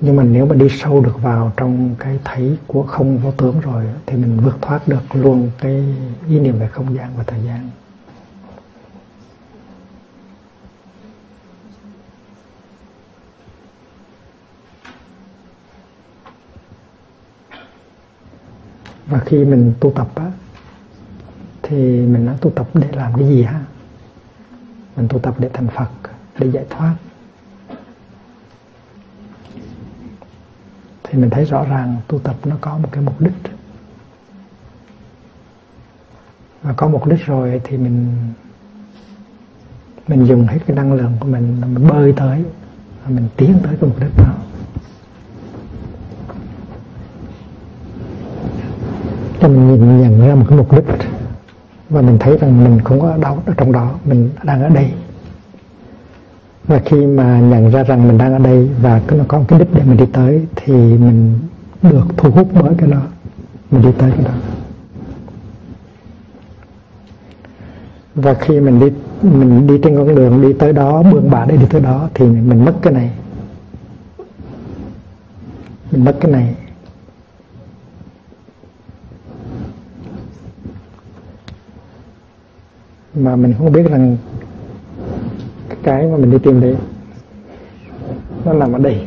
Nhưng mà nếu mà đi sâu được vào trong cái thấy của không vô tướng rồi, thì mình vượt thoát được luôn cái ý niệm về không gian và thời gian. Và khi mình tu tập á, thì mình nói tu tập để làm cái gì ha mình tu tập để thành phật, để giải thoát. Thì mình thấy rõ ràng tu tập nó có một cái mục đích. Và có mục đích rồi thì mình mình dùng hết cái năng lượng của mình mình bơi tới, và mình tiến tới cái mục đích đó. Cho mình nhìn nhận ra một cái mục đích. Và mình thấy rằng mình không có đâu ở trong đó, mình đang ở đây. Và khi mà nhận ra rằng mình đang ở đây và nó có một cái đích để mình đi tới, thì mình được thu hút bởi cái đó. Mình đi tới cái đó. Và khi mình đi mình đi trên con đường, đi tới đó bươn bả để đi tới đó, thì mình mất cái này. Mình mất cái này. Mà mình không biết rằng cái mà mình đi tìm đấy, nó nằm ở đây.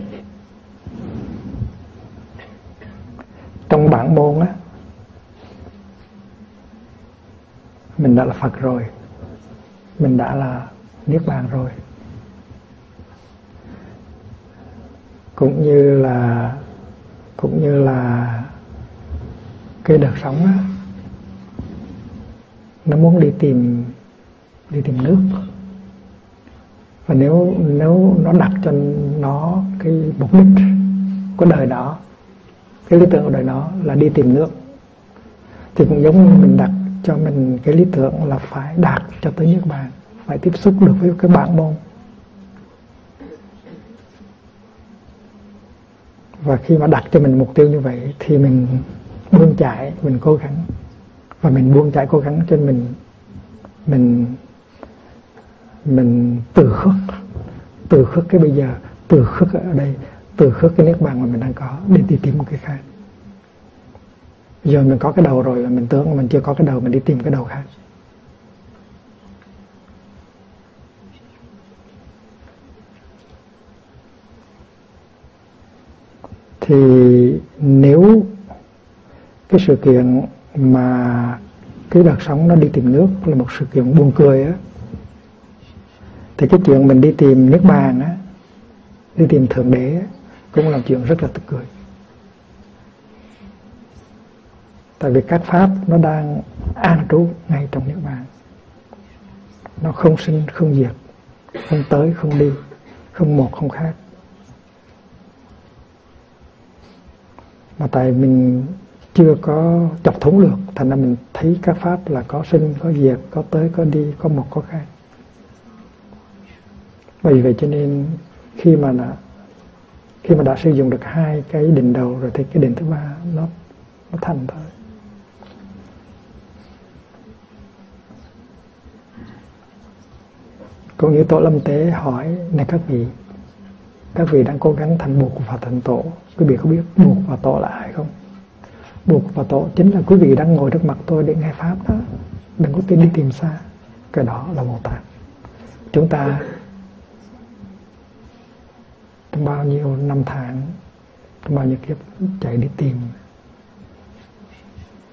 Trong bản môn á, mình đã là Phật rồi, mình đã là Niết Bàn rồi. Cũng như là, cũng như là cái đời sống á, nó muốn đi tìm đi tìm nước. Và nếu nếu nó đặt cho nó cái mục đích của đời đó, cái lý tưởng của đời đó là đi tìm nước, thì cũng giống như mình đặt cho mình cái lý tưởng là phải đạt cho tới nước bạn phải tiếp xúc được với cái bản môn. Và khi mà đặt cho mình mục tiêu như vậy thì mình buông chạy mình cố gắng. Và mình buông chạy cố gắng cho mình mình mình từ khước từ khước cái bây giờ, từ khước ở đây, từ khước cái niết bàn mà mình đang có để đi tìm một cái khác. Giờ mình có cái đầu rồi mà mình tưởng mình chưa có cái đầu, mình đi tìm cái đầu khác. Thì nếu cái sự kiện mà cái đợt sống nó đi tìm nước là một sự kiện buồn cười á thì cái chuyện mình đi tìm nước bàn á đi tìm thượng đế á, cũng là chuyện rất là tức cười. Tại vì các pháp nó đang an trú ngay trong nước bàn. Nó không sinh không diệt không tới không đi không một không khác. Mà tại mình chưa có chọc thống được thành ra mình thấy các pháp là có sinh có diệt có tới có đi có một có khác bởi vậy cho nên khi mà đã, khi mà đã sử dụng được hai cái định đầu rồi thì cái định thứ ba nó nó thành thôi. Cũng như tổ lâm tế hỏi này các vị các vị đang cố gắng thành buộc và thành tổ quý vị có biết buộc và tổ là ai không? Buộc và tổ chính là quý vị đang ngồi trước mặt tôi để nghe pháp đó đừng có tin đi tìm xa cái đó là bồ tát. Chúng ta trong bao nhiêu năm tháng trong bao nhiêu kiếp chạy đi tìm.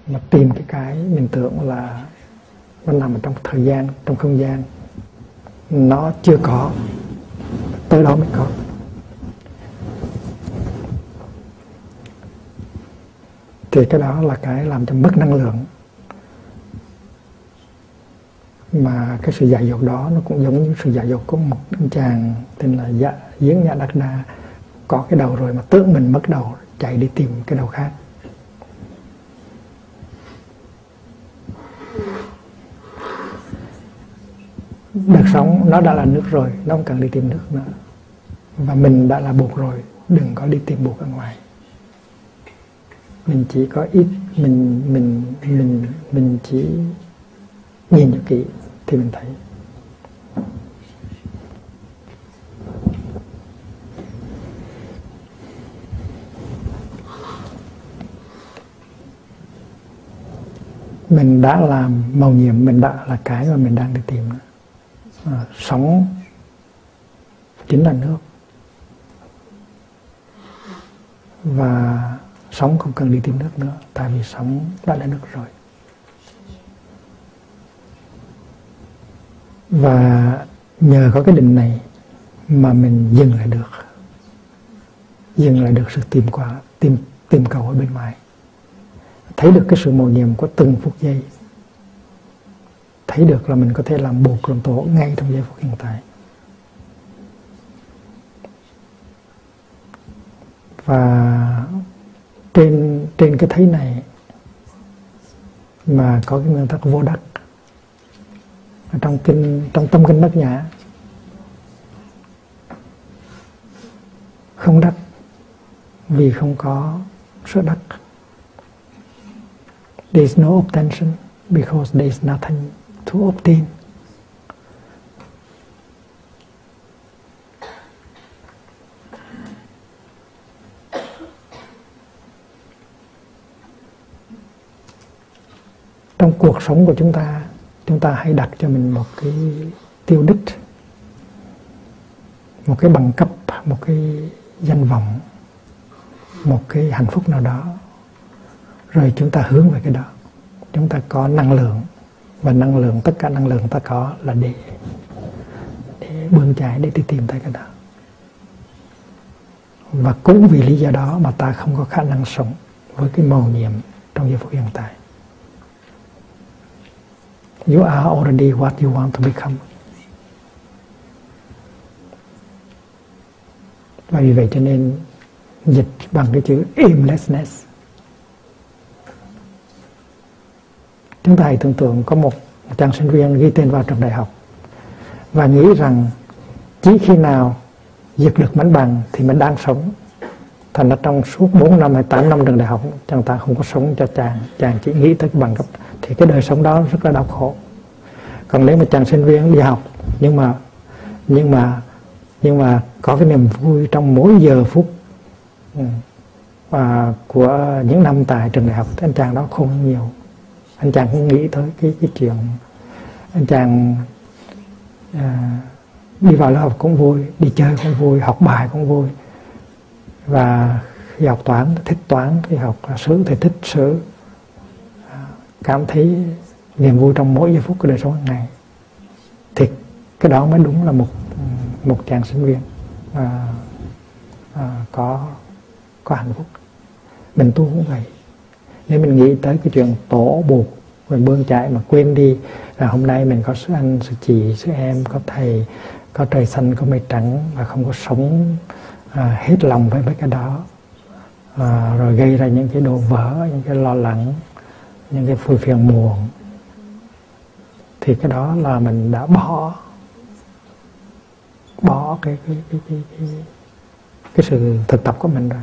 Mà tìm cái cái mình tưởng là nó nằm ở trong thời gian trong không gian. Nó chưa có. Tới đó mới có. Thì cái đó là cái làm cho mất năng lượng. Mà cái sự dạy dột đó nó cũng giống như sự dạy dột của một anh chàng tên là dạ, Giếng nhà Đắc Đa có cái đầu rồi mà tự mình mất đầu, chạy đi tìm cái đầu khác. Đợt sống, nó đã là nước rồi, nó không cần đi tìm nước nữa. Và mình đã là bột rồi, đừng có đi tìm bột ở ngoài. Mình chỉ có ít, mình mình mình mình chỉ nhìn cho kỹ thì mình thấy. Mình đã làm màu nhiệm mình đã là cái mà mình đang đi tìm à, sống chính là nước. Và sống không cần đi tìm nước nữa tại vì sống đã là nước rồi. Và nhờ có cái định này mà mình dừng lại được. Dừng lại được sự tìm qua tìm tìm cầu ở bên ngoài thấy được cái sự mầu nhiệm của từng phút giây. Thấy được là mình có thể làm buộc làm tổ ngay trong giây phút hiện tại. Và trên trên cái thấy này mà có cái nguyên tắc vô đắc. Trong kinh, trong tâm kinh bát nhã, không đắc vì không có sự đắc there is no obtention because there is nothing to obtain. Trong cuộc sống của chúng ta chúng ta hãy đặt cho mình một cái tiêu đích, một cái bằng cấp, một cái danh vọng, một cái hạnh phúc nào đó rồi chúng ta hướng về cái đó chúng ta có năng lượng, và năng lượng, tất cả năng lượng ta có là để để bươn chạy để đi tìm tới cái đó và cũng vì lý do đó mà ta không có khả năng sống với cái màu nhiệm trong giây phút hiện tại You are already what you want to become. Và vì vậy cho nên dịch bằng cái chữ aimlessness. Chúng ta hãy tưởng tượng có một chàng sinh viên ghi tên vào trường đại học và nghĩ rằng chỉ khi nào giật được mảnh bằng thì mình đang sống. Thành ra trong suốt 4 năm hay 8 năm trường đại học chàng ta không có sống cho chàng. Chàng chỉ nghĩ tới cái bằng cấp. Thì cái đời sống đó rất là đau khổ. Còn nếu mà chàng sinh viên đi học, nhưng mà nhưng mà nhưng mà có cái niềm vui trong mỗi giờ phút và của những năm tại trường đại học, thì anh chàng đó không nhiều anh chàng cũng nghĩ tới cái cái chuyện anh chàng à, đi vào lớp học cũng vui đi chơi cũng vui học bài cũng vui. Và khi học toán thích toán khi học sử thì thích sử à, cảm thấy niềm vui trong mỗi giây phút của đời sống hàng ngày. Thì cái đó mới đúng là một một chàng sinh viên à, à, có có hạnh phúc. Mình tu cũng vậy nếu mình nghĩ tới cái chuyện tổ buộc rồi bươn chạy mà quên đi là hôm nay mình có sư anh sư chị sư em có thầy có trời xanh có mây trắng và không có sống à, hết lòng với mấy cái đó. À, rồi gây ra những cái đồ vỡ những cái lo lắng những cái phùi phiền muộn. Thì cái đó là mình đã bỏ bỏ cái cái cái cái cái, cái sự thực tập của mình rồi.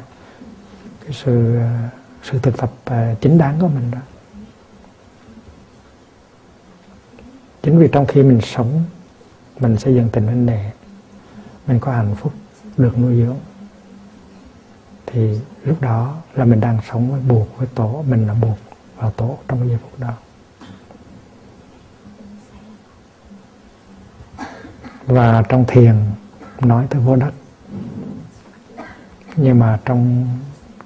Cái sự à, sự thực tập à, chính đáng của mình đó. Chính vì trong khi mình sống, mình xây dựng tình vấn đề mình có hạnh phúc, được nuôi dưỡng. Thì lúc đó là mình đang sống với buộc, với tổ, mình là buộc vào tổ trong cái giây phút đó. Và trong thiền, nói tới vô đất. Nhưng mà trong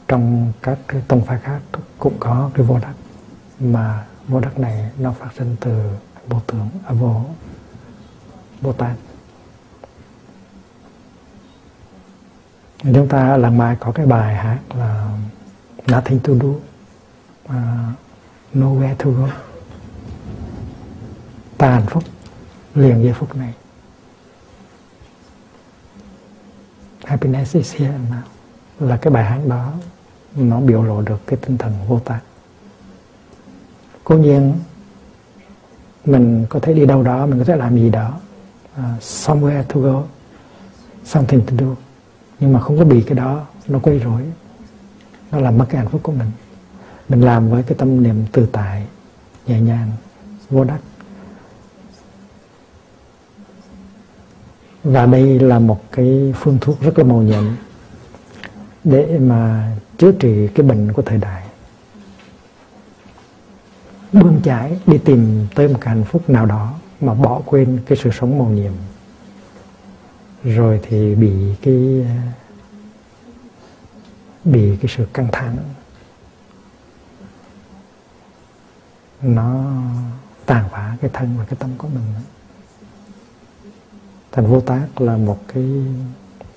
trong các cái tông phái khác cũng có cái vô đắc. Mà vô đắc này nó phát sinh từ vô tướng à, vô bồ tát chúng ta lần mai có cái bài hát là nothing to do uh, nowhere to go. Ta hạnh phúc liền giây phút này. Happiness is here and now là cái bài hát đó nó biểu lộ được cái tinh thần vô tác. Cố nhiên mình có thể đi đâu đó mình có thể làm gì đó uh, somewhere to go something to do. Nhưng mà không có bị cái đó nó quấy rối. Nó làm mất cái hạnh phúc của mình. Mình làm với cái tâm niệm tự tại nhẹ nhàng vô đắc. Và đây là một cái phương thuốc rất là màu nhiệm để mà chữa trị cái bệnh của thời đại. Bươn chải đi tìm tới một cái hạnh phúc nào đó mà bỏ quên cái sự sống màu nhiệm. Rồi thì bị cái bị cái sự căng thẳng. Nó tàn phá cái thân và cái tâm của mình. Thành vô tác là một cái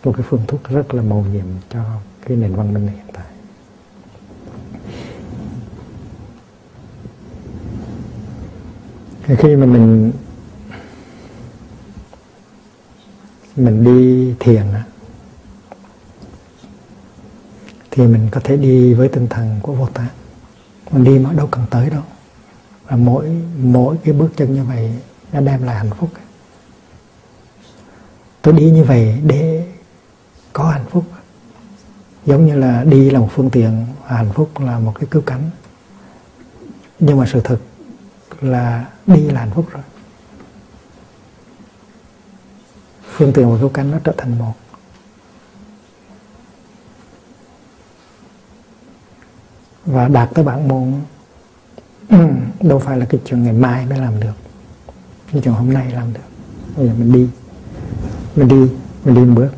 một cái phương thuốc rất là màu nhiệm cho cái nền văn minh này tại khi mà mình mình đi thiền thì mình có thể đi với tinh thần của vô tát. Mình đi mà đâu cần tới đâu. Và mỗi mỗi cái bước chân như vậy nó đem lại hạnh phúc. Tôi đi như vậy để có hạnh phúc. Giống như là đi là một phương tiện, hạnh phúc là một cái cứu cánh. Nhưng mà sự thực là đi là hạnh phúc rồi. Phương tiện và cứu cánh nó trở thành một. Và đạt tới bản môn ừ, đâu phải là cái chuyện ngày mai mới làm được. Cái chuyện hôm nay làm được. Bây giờ mình đi. Mình đi mình đi một bước.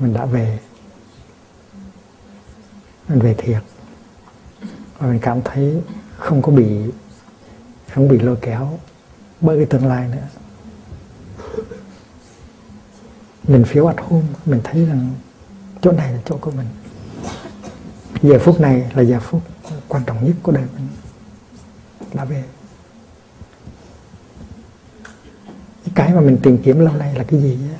Mình đã về. Mình về thiệt. Và mình cảm thấy không có bị không bị lôi kéo bởi cái tương lai nữa. Mình phiếu at home, mình thấy rằng chỗ này là chỗ của mình. Giờ phút này là giờ phút quan trọng nhất của đời mình. Là về. Cái mà mình tìm kiếm lâu nay là cái gì á?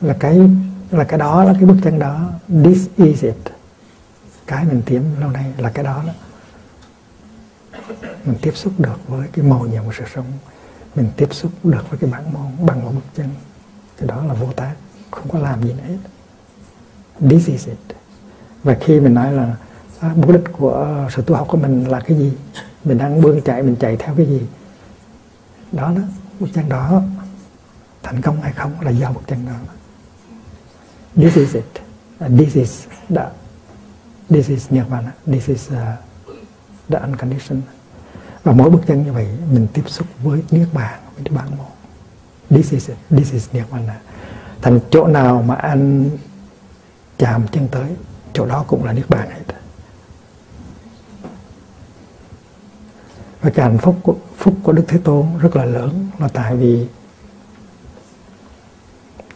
Là cái là cái đó, là cái bức tranh đó. This is it. Cái mình tìm lâu nay là cái đó đó mình tiếp xúc được với cái màu nhiệm của sự sống. Mình tiếp xúc được với cái bản môn bằng một bước chân cái đó là vô tác không có làm gì nữa hết. This is it. Và khi mình nói là à, mục đích của sự tu học của mình là cái gì? Mình đang bươn chạy mình chạy theo cái gì? Đó đó bức chân đó thành công hay không là do bức chân đó. This is it. À, this is the this is nirvana. This is uh, the unconditioned và mỗi bước chân như vậy mình tiếp xúc với niết bàn với niết bàn một. This is it this is nirvana à. thành chỗ nào mà anh chạm chân tới chỗ đó cũng là niết bàn hết. Và cái hạnh phúc của, phúc của đức thế tôn rất là lớn là tại vì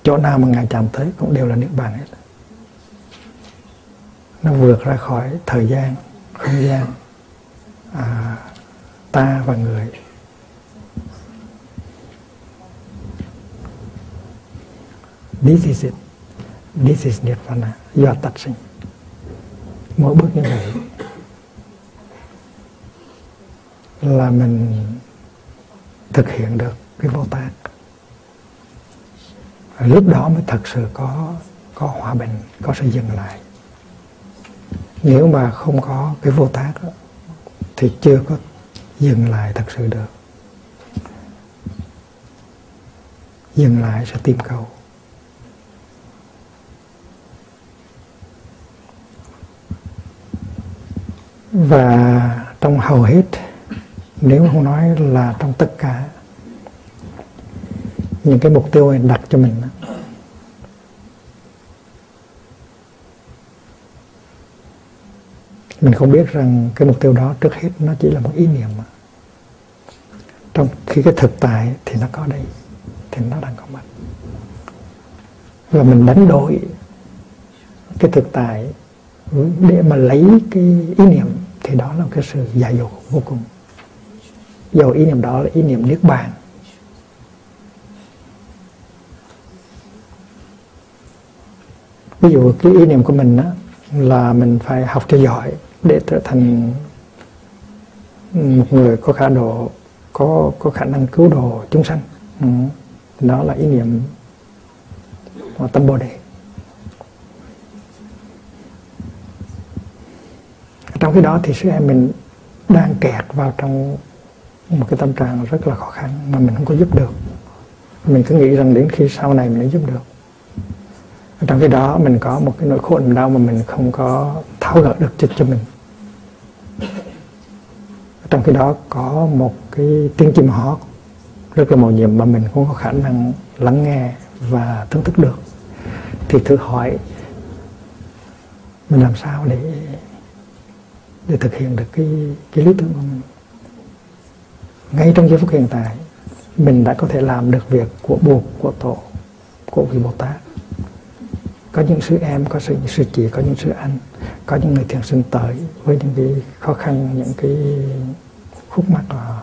chỗ nào mà ngài chạm tới cũng đều là niết bàn hết. Nó vượt ra khỏi thời gian không gian à, ta và người. This is it. This is nirvana. Do tắt sinh mỗi bước như vậy là mình thực hiện được cái vô tác lúc đó mới thật sự có có hòa bình có sự dừng lại. Nếu mà không có cái vô tác đó, thì chưa có dừng lại thật sự được. Dừng lại sẽ tìm cầu. Và trong hầu hết, nếu không nói là trong tất cả, những cái mục tiêu đặt cho mình mình không biết rằng cái mục tiêu đó trước hết nó chỉ là một ý niệm mà. Trong khi cái thực tại thì nó có đây thì nó đang có mặt. Và mình đánh đổi cái thực tại để mà lấy cái ý niệm thì đó là cái sự giả dụ vô cùng. Dầu ý niệm đó là ý niệm niết bàn. Ví dụ cái ý niệm của mình đó, là mình phải học cho giỏi để trở thành một người có khả độ có có khả năng cứu độ chúng sanh. Ừ. đó là ý niệm của tâm bồ đề. Trong khi đó thì sư em mình đang kẹt vào trong một cái tâm trạng rất là khó khăn mà mình không có giúp được. Mình cứ nghĩ rằng đến khi sau này mình mới giúp được. Trong khi đó mình có một cái nỗi khổ niềm đau mà mình không có tháo gỡ được cho, cho mình trong khi đó có một cái tiếng chim hót rất là màu nhiệm mà mình không có khả năng lắng nghe và thưởng thức được. Thì thử hỏi, mình làm sao để để thực hiện được cái cái lý tưởng của mình? Ngay trong giây phút hiện tại, mình đã có thể làm được việc của buộc của tổ, của vị bồ tát. Có những sư em, có sự, sư chị, có những sư anh, có những người thiền sinh tới với những cái khó khăn, những cái khúc mắc của họ.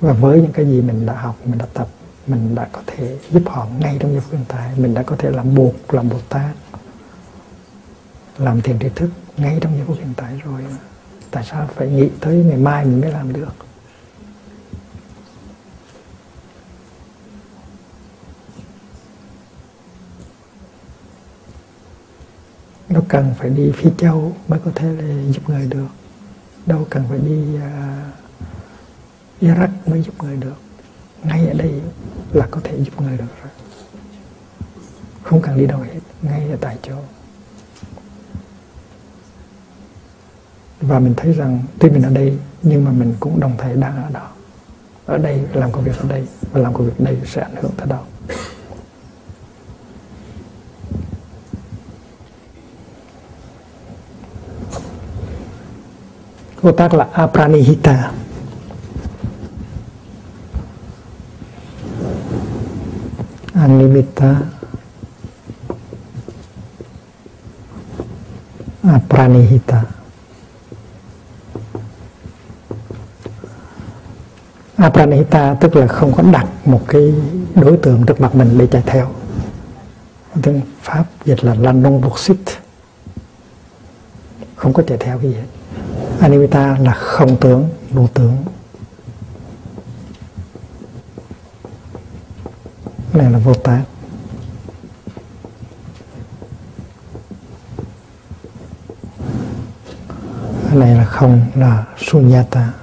Và với những cái gì mình đã học, mình đã tập, mình đã có thể giúp họ ngay trong giây phút hiện tại, mình đã có thể làm buộc, làm bồ tát làm thiền tri thức ngay trong giây phút hiện tại rồi. Tại sao phải nghĩ tới ngày mai mình mới làm được? Nó cần phải đi phi châu mới có thể là giúp người được đâu cần phải đi uh, Iraq mới giúp người được. Ngay ở đây là có thể giúp người được rồi. Không cần đi đâu hết ngay ở tại chỗ. Và mình thấy rằng tuy mình ở đây nhưng mà mình cũng đồng thời đang ở đó. Ở đây làm công việc ở đây và làm công việc ở đây sẽ ảnh hưởng tới đâu Cô tác là Apranihita. Animita Apranihita. Apranihita tức là không có đặt một cái đối tượng trước mặt mình để chạy theo. Tiếng Pháp dịch là là non poursuite không có chạy theo cái gì hết. Animita là không tướng, vô tướng. Này là vô tác này là không, là sunyata.